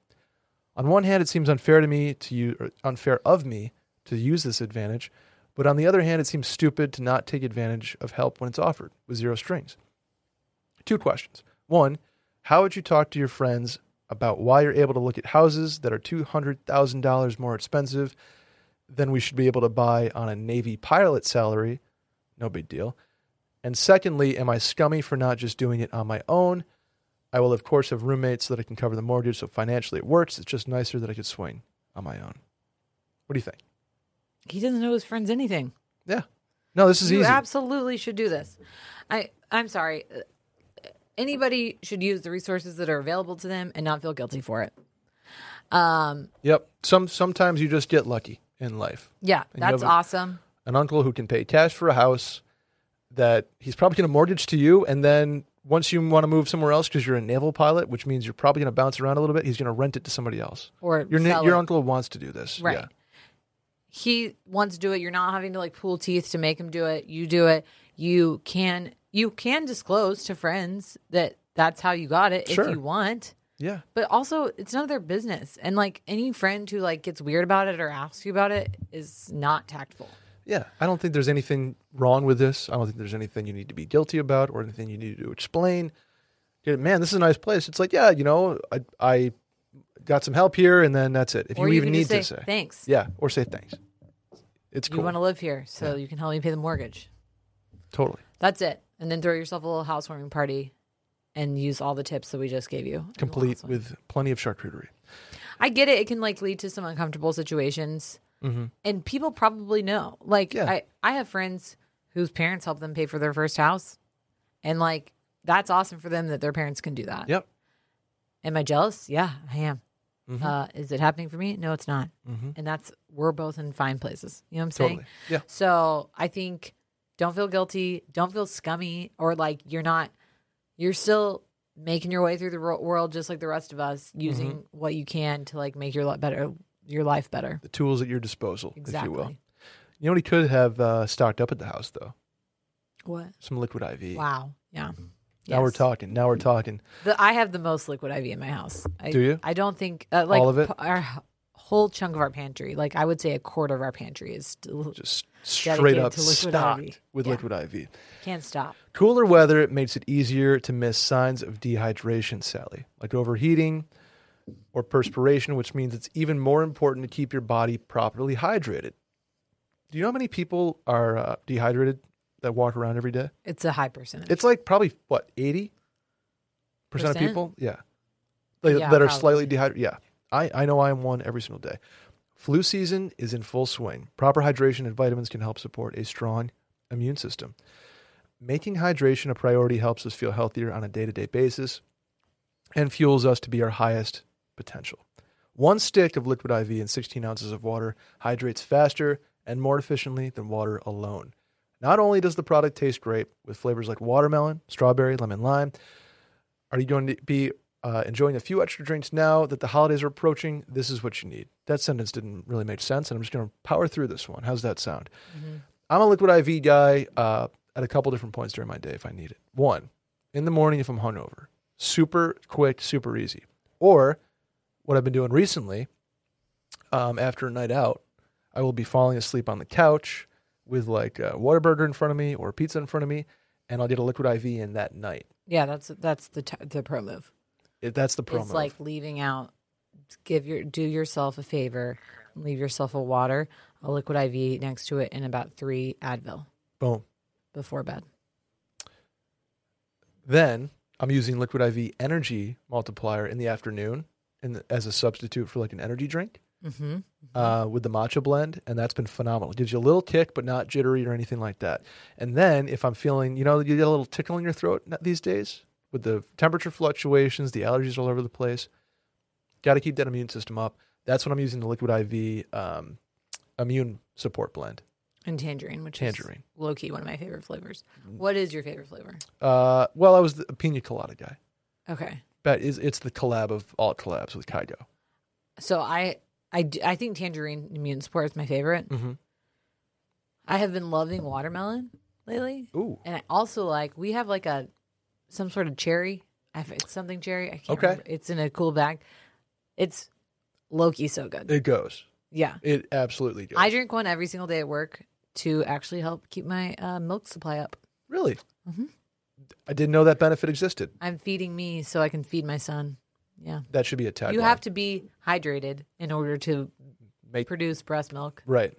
On one hand, it seems unfair to me to use, unfair of me to use this advantage, but on the other hand, it seems stupid to not take advantage of help when it's offered with zero strings. Two questions. One, how would you talk to your friends about why you're able to look at houses that are $200,000 more expensive than we should be able to buy on a Navy pilot salary? No big deal. And secondly, am I scummy for not just doing it on my own? I will, of course, have roommates so that I can cover the mortgage, so financially it works. It's just nicer that I could swing on my own. What do you think? He doesn't know his friends anything. Yeah. No, this is you easy. You absolutely should do this. I I'm sorry. Anybody should use the resources that are available to them and not feel guilty for it. Um, yep. Some sometimes you just get lucky in life. yeah, And that's a- awesome. an uncle who can pay cash for a house that he's probably going to mortgage to you and then once you want to move somewhere else because you're a naval pilot which means you're probably going to bounce around a little bit he's going to rent it to somebody else Or your na- your uncle wants to do this Right. yeah he wants to do it. You're not having to like pull teeth to make him do it. You do it. You can you can disclose to friends that that's how you got it Sure. if you want. yeah But also, it's none of their business. And like any friend who like gets weird about it or asks you about it is not tactful. yeah i don't think there's anything wrong with this i don't think there's anything you need to be guilty about or anything you need to explain man this is a nice place it's like yeah you know i, I got some help here and then that's it if you, you, even need say, to say thanks. yeah or say thanks it's You want to live here, so Yeah. you can help me pay the mortgage. Totally That's it. And then throw yourself a little housewarming party and use all the tips that we just gave you. Complete with plenty of charcuterie I get it. It can like lead to some uncomfortable situations. mm-hmm. and people probably know. Like Yeah. I, I have friends whose parents help them pay for their first house, and like that's awesome for them that their parents can do that. yep Am I jealous? Yeah, I am. Mhm. Uh, is it happening for me? No, it's not. mm-hmm. And that's we're both in fine places. You know what I'm saying? totally yeah So I think don't feel guilty, don't feel scummy, or like you're not. You're still making your way through the world just like the rest of us, using Mm-hmm. what you can to like make your life better, your life better. the tools at your disposal, Exactly. if you will. You know what he could have uh, stocked up at the house, though? What? Some liquid IV. Wow. Yeah. Mm-hmm. Now we're talking. Now we're talking. The, I have the most liquid IV in my house. I, Do you? I don't think uh, like All of it? p- our whole chunk of our pantry. Like I would say a quarter of our pantry is Just straight up stocked IV. with Yeah. liquid IV. can't stop. Cooler weather makes it easier to miss signs of dehydration, Sally, like overheating, or perspiration, which means it's even more important to keep your body properly hydrated. Do you know how many people are uh, dehydrated that walk around every day? It's a high percentage. It's like probably what eighty percent of people, yeah, Like, Yeah, that are probably. slightly dehydrated. Yeah, I I know I am one every single day. Flu season is in full swing. Proper hydration and vitamins can help support a strong immune system. Making hydration a priority helps us feel healthier on a day to day basis and fuels us to be our highest potential. One stick of liquid IV and 16 ounces of water hydrates faster and more efficiently than water alone. Not only does the product taste great with flavors like watermelon, strawberry, lemon, lime, are you going to be uh, enjoying a few extra drinks now that the holidays are approaching? This is what you need. That sentence didn't really make sense, and I'm just going to power through this one. How's that sound? I'm a liquid IV guy uh, at a couple different points during my day if I need it. One, in the morning if I'm hungover. Super quick, super easy. Or what I've been doing recently, um, after a night out, I will be falling asleep on the couch with like a Whataburger in front of me or pizza in front of me, and I'll get a liquid IV in that night. yeah, that's that's the t- the pro move. That's the promo. It's like leaving out. Give your do yourself a favor. Leave yourself a water, a liquid IV next to it, and about three Advil Boom. before bed. Then I'm using liquid IV energy multiplier in the afternoon and as a substitute for like an energy drink. Mm-hmm. uh, with the matcha blend, and that's been phenomenal. It gives you a little kick, but not jittery or anything like that. And then if I'm feeling, you know, you get a little tickle in your throat these days with the temperature fluctuations, the allergies all over the place. Got to keep that immune system up. That's when I'm using the liquid IV um, immune support blend. And tangerine, which Tangerine. is low key one of my favorite flavors. What is your favorite flavor? Uh, well, I was the pina colada guy. Okay, But is it's the collab of all collabs with Kygo. so I I I think tangerine immune support is my favorite. Mm-hmm. I have been loving watermelon lately, Ooh, and I also like we have like a some sort of cherry. I f- It's something cherry. I can't Okay. remember. It's in a cool bag. It's Loki so good. it goes. yeah, It absolutely goes. I drink one every single day at work to actually help keep my uh, milk supply up. really. Mhm. I didn't know that benefit existed. I'm feeding me so I can feed my son. Yeah. That should be a tagline. You have to be hydrated in order to make produce breast milk, right.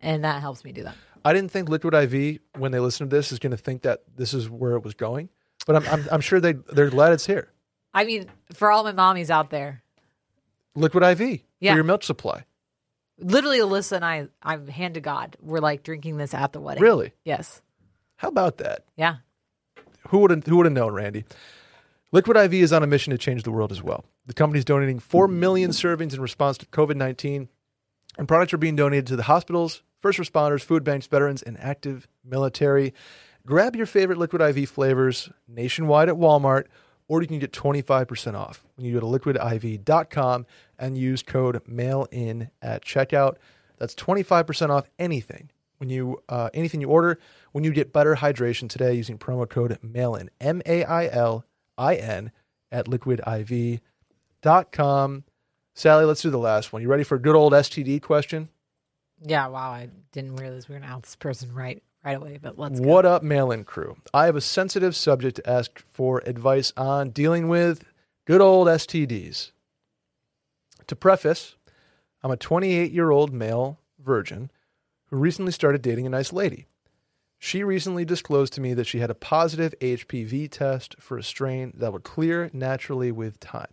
and that helps me do that. I didn't think Liquid IV, when they listen to this, is going to think that this is where it was going. But I'm, I'm, I'm sure they, they're glad it's here. I mean, for all my mommies out there, Liquid IV Yeah. for your milk supply. literally Alyssa and I, I'm hand to God, we're like drinking this at the wedding. Really? Yes. How about that? Yeah. Who would have who would have known, Randy? Liquid IV is on a mission to change the world as well. The company's donating 4 million servings in response to COVID 19, and products are being donated to the hospitals, first responders, food banks, veterans, and active military. Grab your favorite Liquid IV flavors nationwide at Walmart, or you can get 25% off when you go to liquidiv.com and use code MAILIN at checkout. That's 25% off anything when you uh, anything you order when you get better hydration today using promo code MAILIN M A I L I N at liquidiv.com. Sally, let's do the last one. You ready for a good old STD question? Yeah. Wow. I didn't realize we were going to out this person right right away, but let's go. What up, mail in crew? I have a sensitive subject to ask for advice on dealing with good old STDs. To preface, I'm a 28 year old male virgin who recently started dating a nice lady. She recently disclosed to me that she had a positive HPV test for a strain that would clear naturally with time.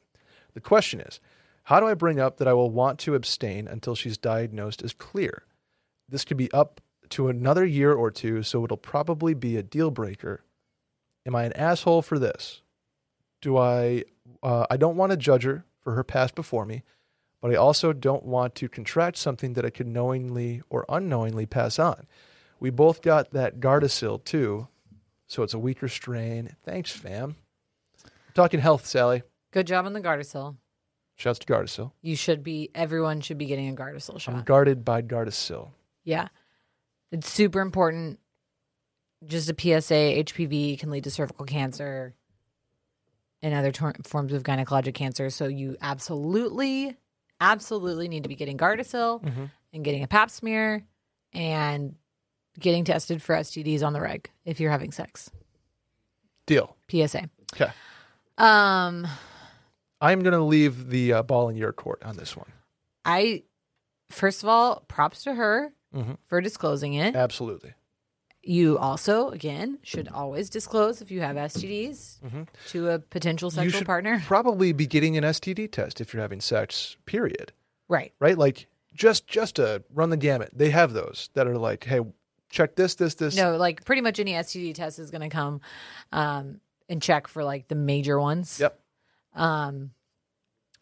The question is, how do I bring up that I will want to abstain until she's diagnosed as clear? This could be up to another year or two, so it'll probably be a deal breaker. Am I an asshole for this? Do I? Uh, I don't want to judge her for her past before me, but I also don't want to contract something that I could knowingly or unknowingly pass on. We both got that Gardasil too, so it's a weaker strain. Thanks, fam. talking health, Sally. Good job on the Gardasil. Shouts to Gardasil. You should be, everyone should be getting a Gardasil I'm shot. guarded by Gardasil. Yeah. It's super important. Just a PSA, HPV can lead to cervical cancer and other tor- forms of gynecologic cancer. So you absolutely, absolutely need to be getting Gardasil Mhm. and getting a pap smear and getting tested for STDs on the reg if you're having sex. Deal. PSA. Okay. Um, I'm going to leave the uh, ball in your court on this one. I, first of all, props to her Mhm. for disclosing it. Absolutely. You also, again, should always disclose if you have STDs Mhm. to a potential you sexual should partner. probably be getting an STD test if you're having sex. Period. Right. Right? Like just just to run the gamut. They have those that are like, hey, check this, this, this. No, like pretty much any STD test is going to come um, and check for like the major ones. Yep. Um,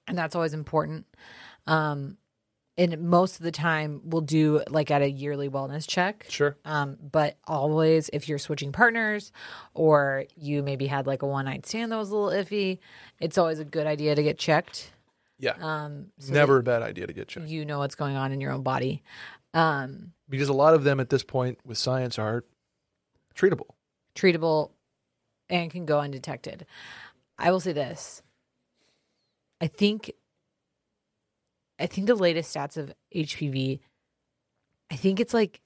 and that's always important. Um, and most of the time, we'll do like at a yearly wellness check. Sure. Um, but always, if you're switching partners or you maybe had like a one night stand that was a little iffy, it's always a good idea to get checked. Yeah. Um, so Never a bad idea to get checked. you know what's going on in your own body. Um, Because a lot of them at this point with science are treatable. treatable and can go undetected. I will say this. I think I think the latest stats of HPV I think it's like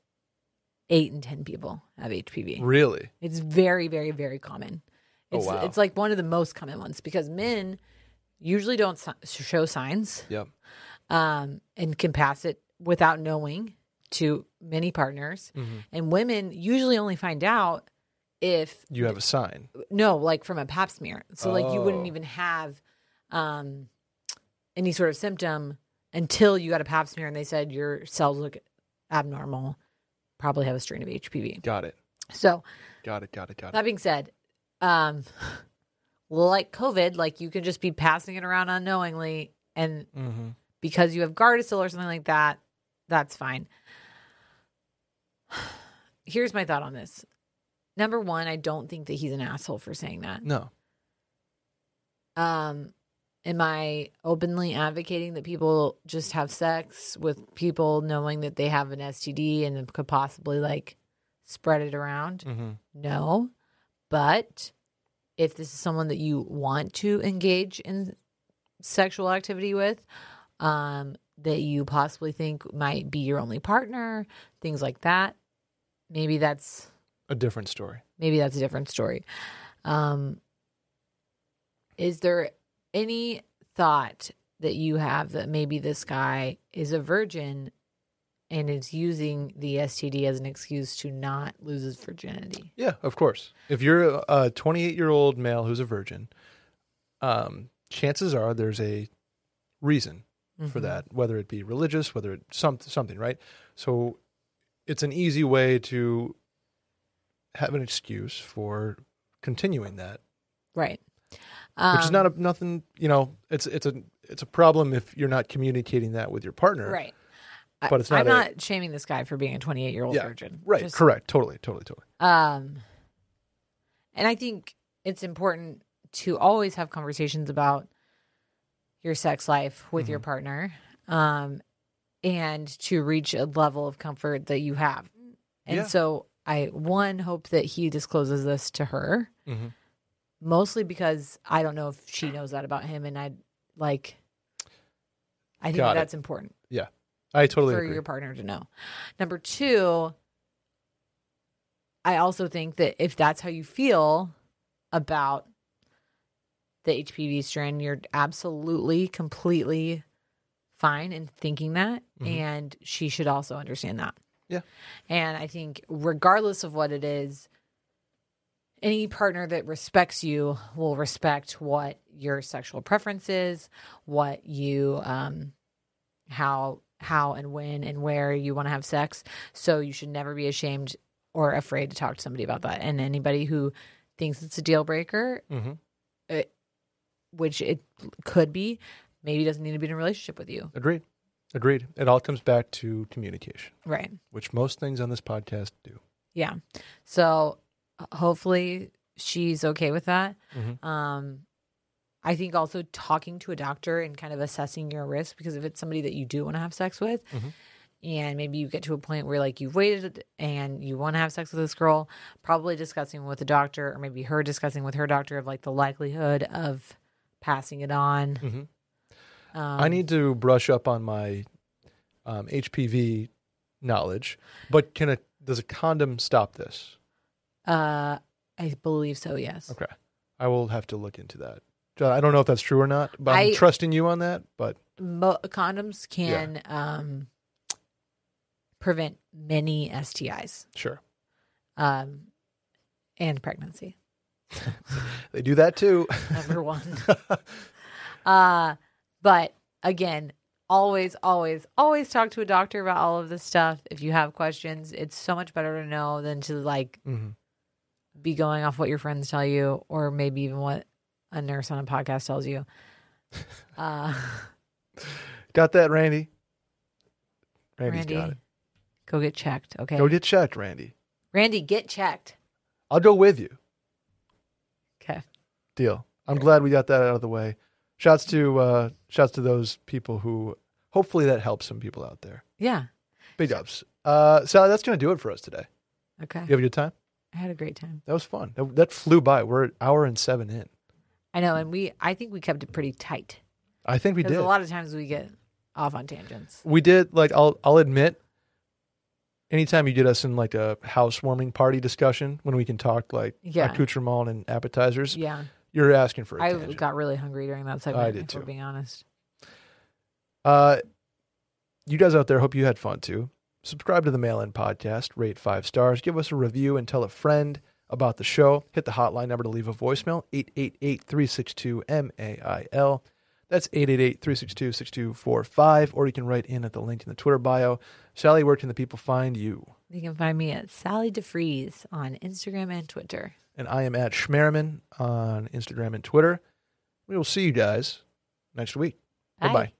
8 and 10 people have HPV. Really? It's very very very common. Oh, It's wow. it's like one of the most common ones because men usually don't si- show signs Yep. um, and can pass it without knowing to many partners. Mhm. And women usually only find out if You have a sign. no, like from a pap smear. So like you wouldn't Oh. even have um, any sort of symptom until you got a pap smear and they said your cells look abnormal, probably have a strain of HPV. Got it. So Got it. Got it. Got it. that being said, um, like COVID, like you can just be passing it around unknowingly, and Mm-hmm. because you have Gardasil or something like that, that's fine. Here's my thought on this. Number one, I don't think that he's an asshole for saying that. No. Um, am I openly advocating that people just have sex with people knowing that they have an STD and could possibly like spread it around? Mm-hmm. No. But if this is someone that you want to engage in sexual activity with, um, that you possibly think might be your only partner, things like that, maybe that's A different story. maybe that's a different story. Um, is there any thought that you have that maybe this guy is a virgin and is using the STD as an excuse to not lose his virginity? Yeah, of course. If you're a 28 year old male who's a virgin, um, chances are there's a reason for Mhm. that, whether it be religious, whether it's some, something, right? So it's an easy way to have an excuse for continuing that, Right. Which is Um, not a, nothing, you know, it's, it's a, it's a problem if you're not communicating that with your partner. right. But it's not. I'm not a- not shaming this guy for being a 28 year old Yeah, virgin. Right. Just- Correct. Totally. Totally. Totally. Um, and I think it's important to always have conversations about your sex life with your Mm-hmm. partner, um, and to reach a level of comfort that you have. And Yeah. so, I one hope that he discloses this to her, Mm-hmm. Mostly because I don't know if she knows that about him, and I like. I think Got it. that's important Yeah, I totally for agree. your partner to know. Number two, I also think that if that's how you feel about the HPV strain, you're absolutely, completely fine in thinking that. Mhm. And she should also understand that. Yeah. And I think, regardless of what it is, any partner that respects you will respect what your sexual preference is, what you, um, how, how and when and where you want to have sex. So you should never be ashamed or afraid to talk to somebody about that. And anybody who thinks it's a deal breaker, hmm which it could be, maybe doesn't need to be in a relationship with you. Agreed. Agreed. It all comes back to communication, Right. which most things on this podcast do. Yeah. So uh, hopefully she's okay with that. Mhm. Um, I think also talking to a doctor and kind of assessing your risk because if it's somebody that you do want to have sex with, Mhm. and maybe you get to a point where like you've waited and you want to have sex with this girl, probably discussing with the doctor or maybe her discussing with her doctor of like the likelihood of passing it on. Mhm. Um, I need to brush up on my um, HPV knowledge, but can a does a condom stop this? Uh, I believe so. Yes. Okay, I will have to look into that I don't know if that's true or not, but I'm I- trusting you on that. But Mo- condoms can um, prevent many STIs sure, um, and pregnancy. they do that too. Number one. uh, but again, always, always, always talk to a doctor about all of this stuff. If you have questions, it's so much better to know than to like Mhm. Be going off what your friends tell you, or maybe even what a nurse on a podcast tells you. Uh, Got that, Randy? Randy's Randy, got it. go get checked. Okay, Go get checked, Randy. Randy, get checked. I'll go with you. Okay. Deal. I'm glad we got that out of the way. Shouts to uh shouts to those people who hopefully that helps some people out there. Yeah. Big ups. Uh Sally, that's gonna do it for us today. Okay. You have a good time? I had a great time. That was fun. That, that flew by. We're an hour and seven in. I know, and we I think we kept it pretty tight. I think we did. a lot of times we get off on tangents. we did like I'll I'll admit anytime you get us in like a housewarming party discussion when we can talk like Yeah. accoutrement and appetizers, Yeah. you're asking for a I tangent. got really hungry during that segment. I did if we're too. being honest. Uh, you guys out there, hope you had fun too. Subscribe to the Mail In Podcast, rate five stars, give us a review, and tell a friend about the show. Hit the hotline number to leave a voicemail 888 362 MAIL. That's 888 362 6245, or you can write in at the link in the Twitter bio. Sally, where can the people find you? You can find me at Sally DeFries on Instagram and Twitter. And I am at Schmerman on Instagram and Twitter. We will see you guys next week. Bye. Goodbye.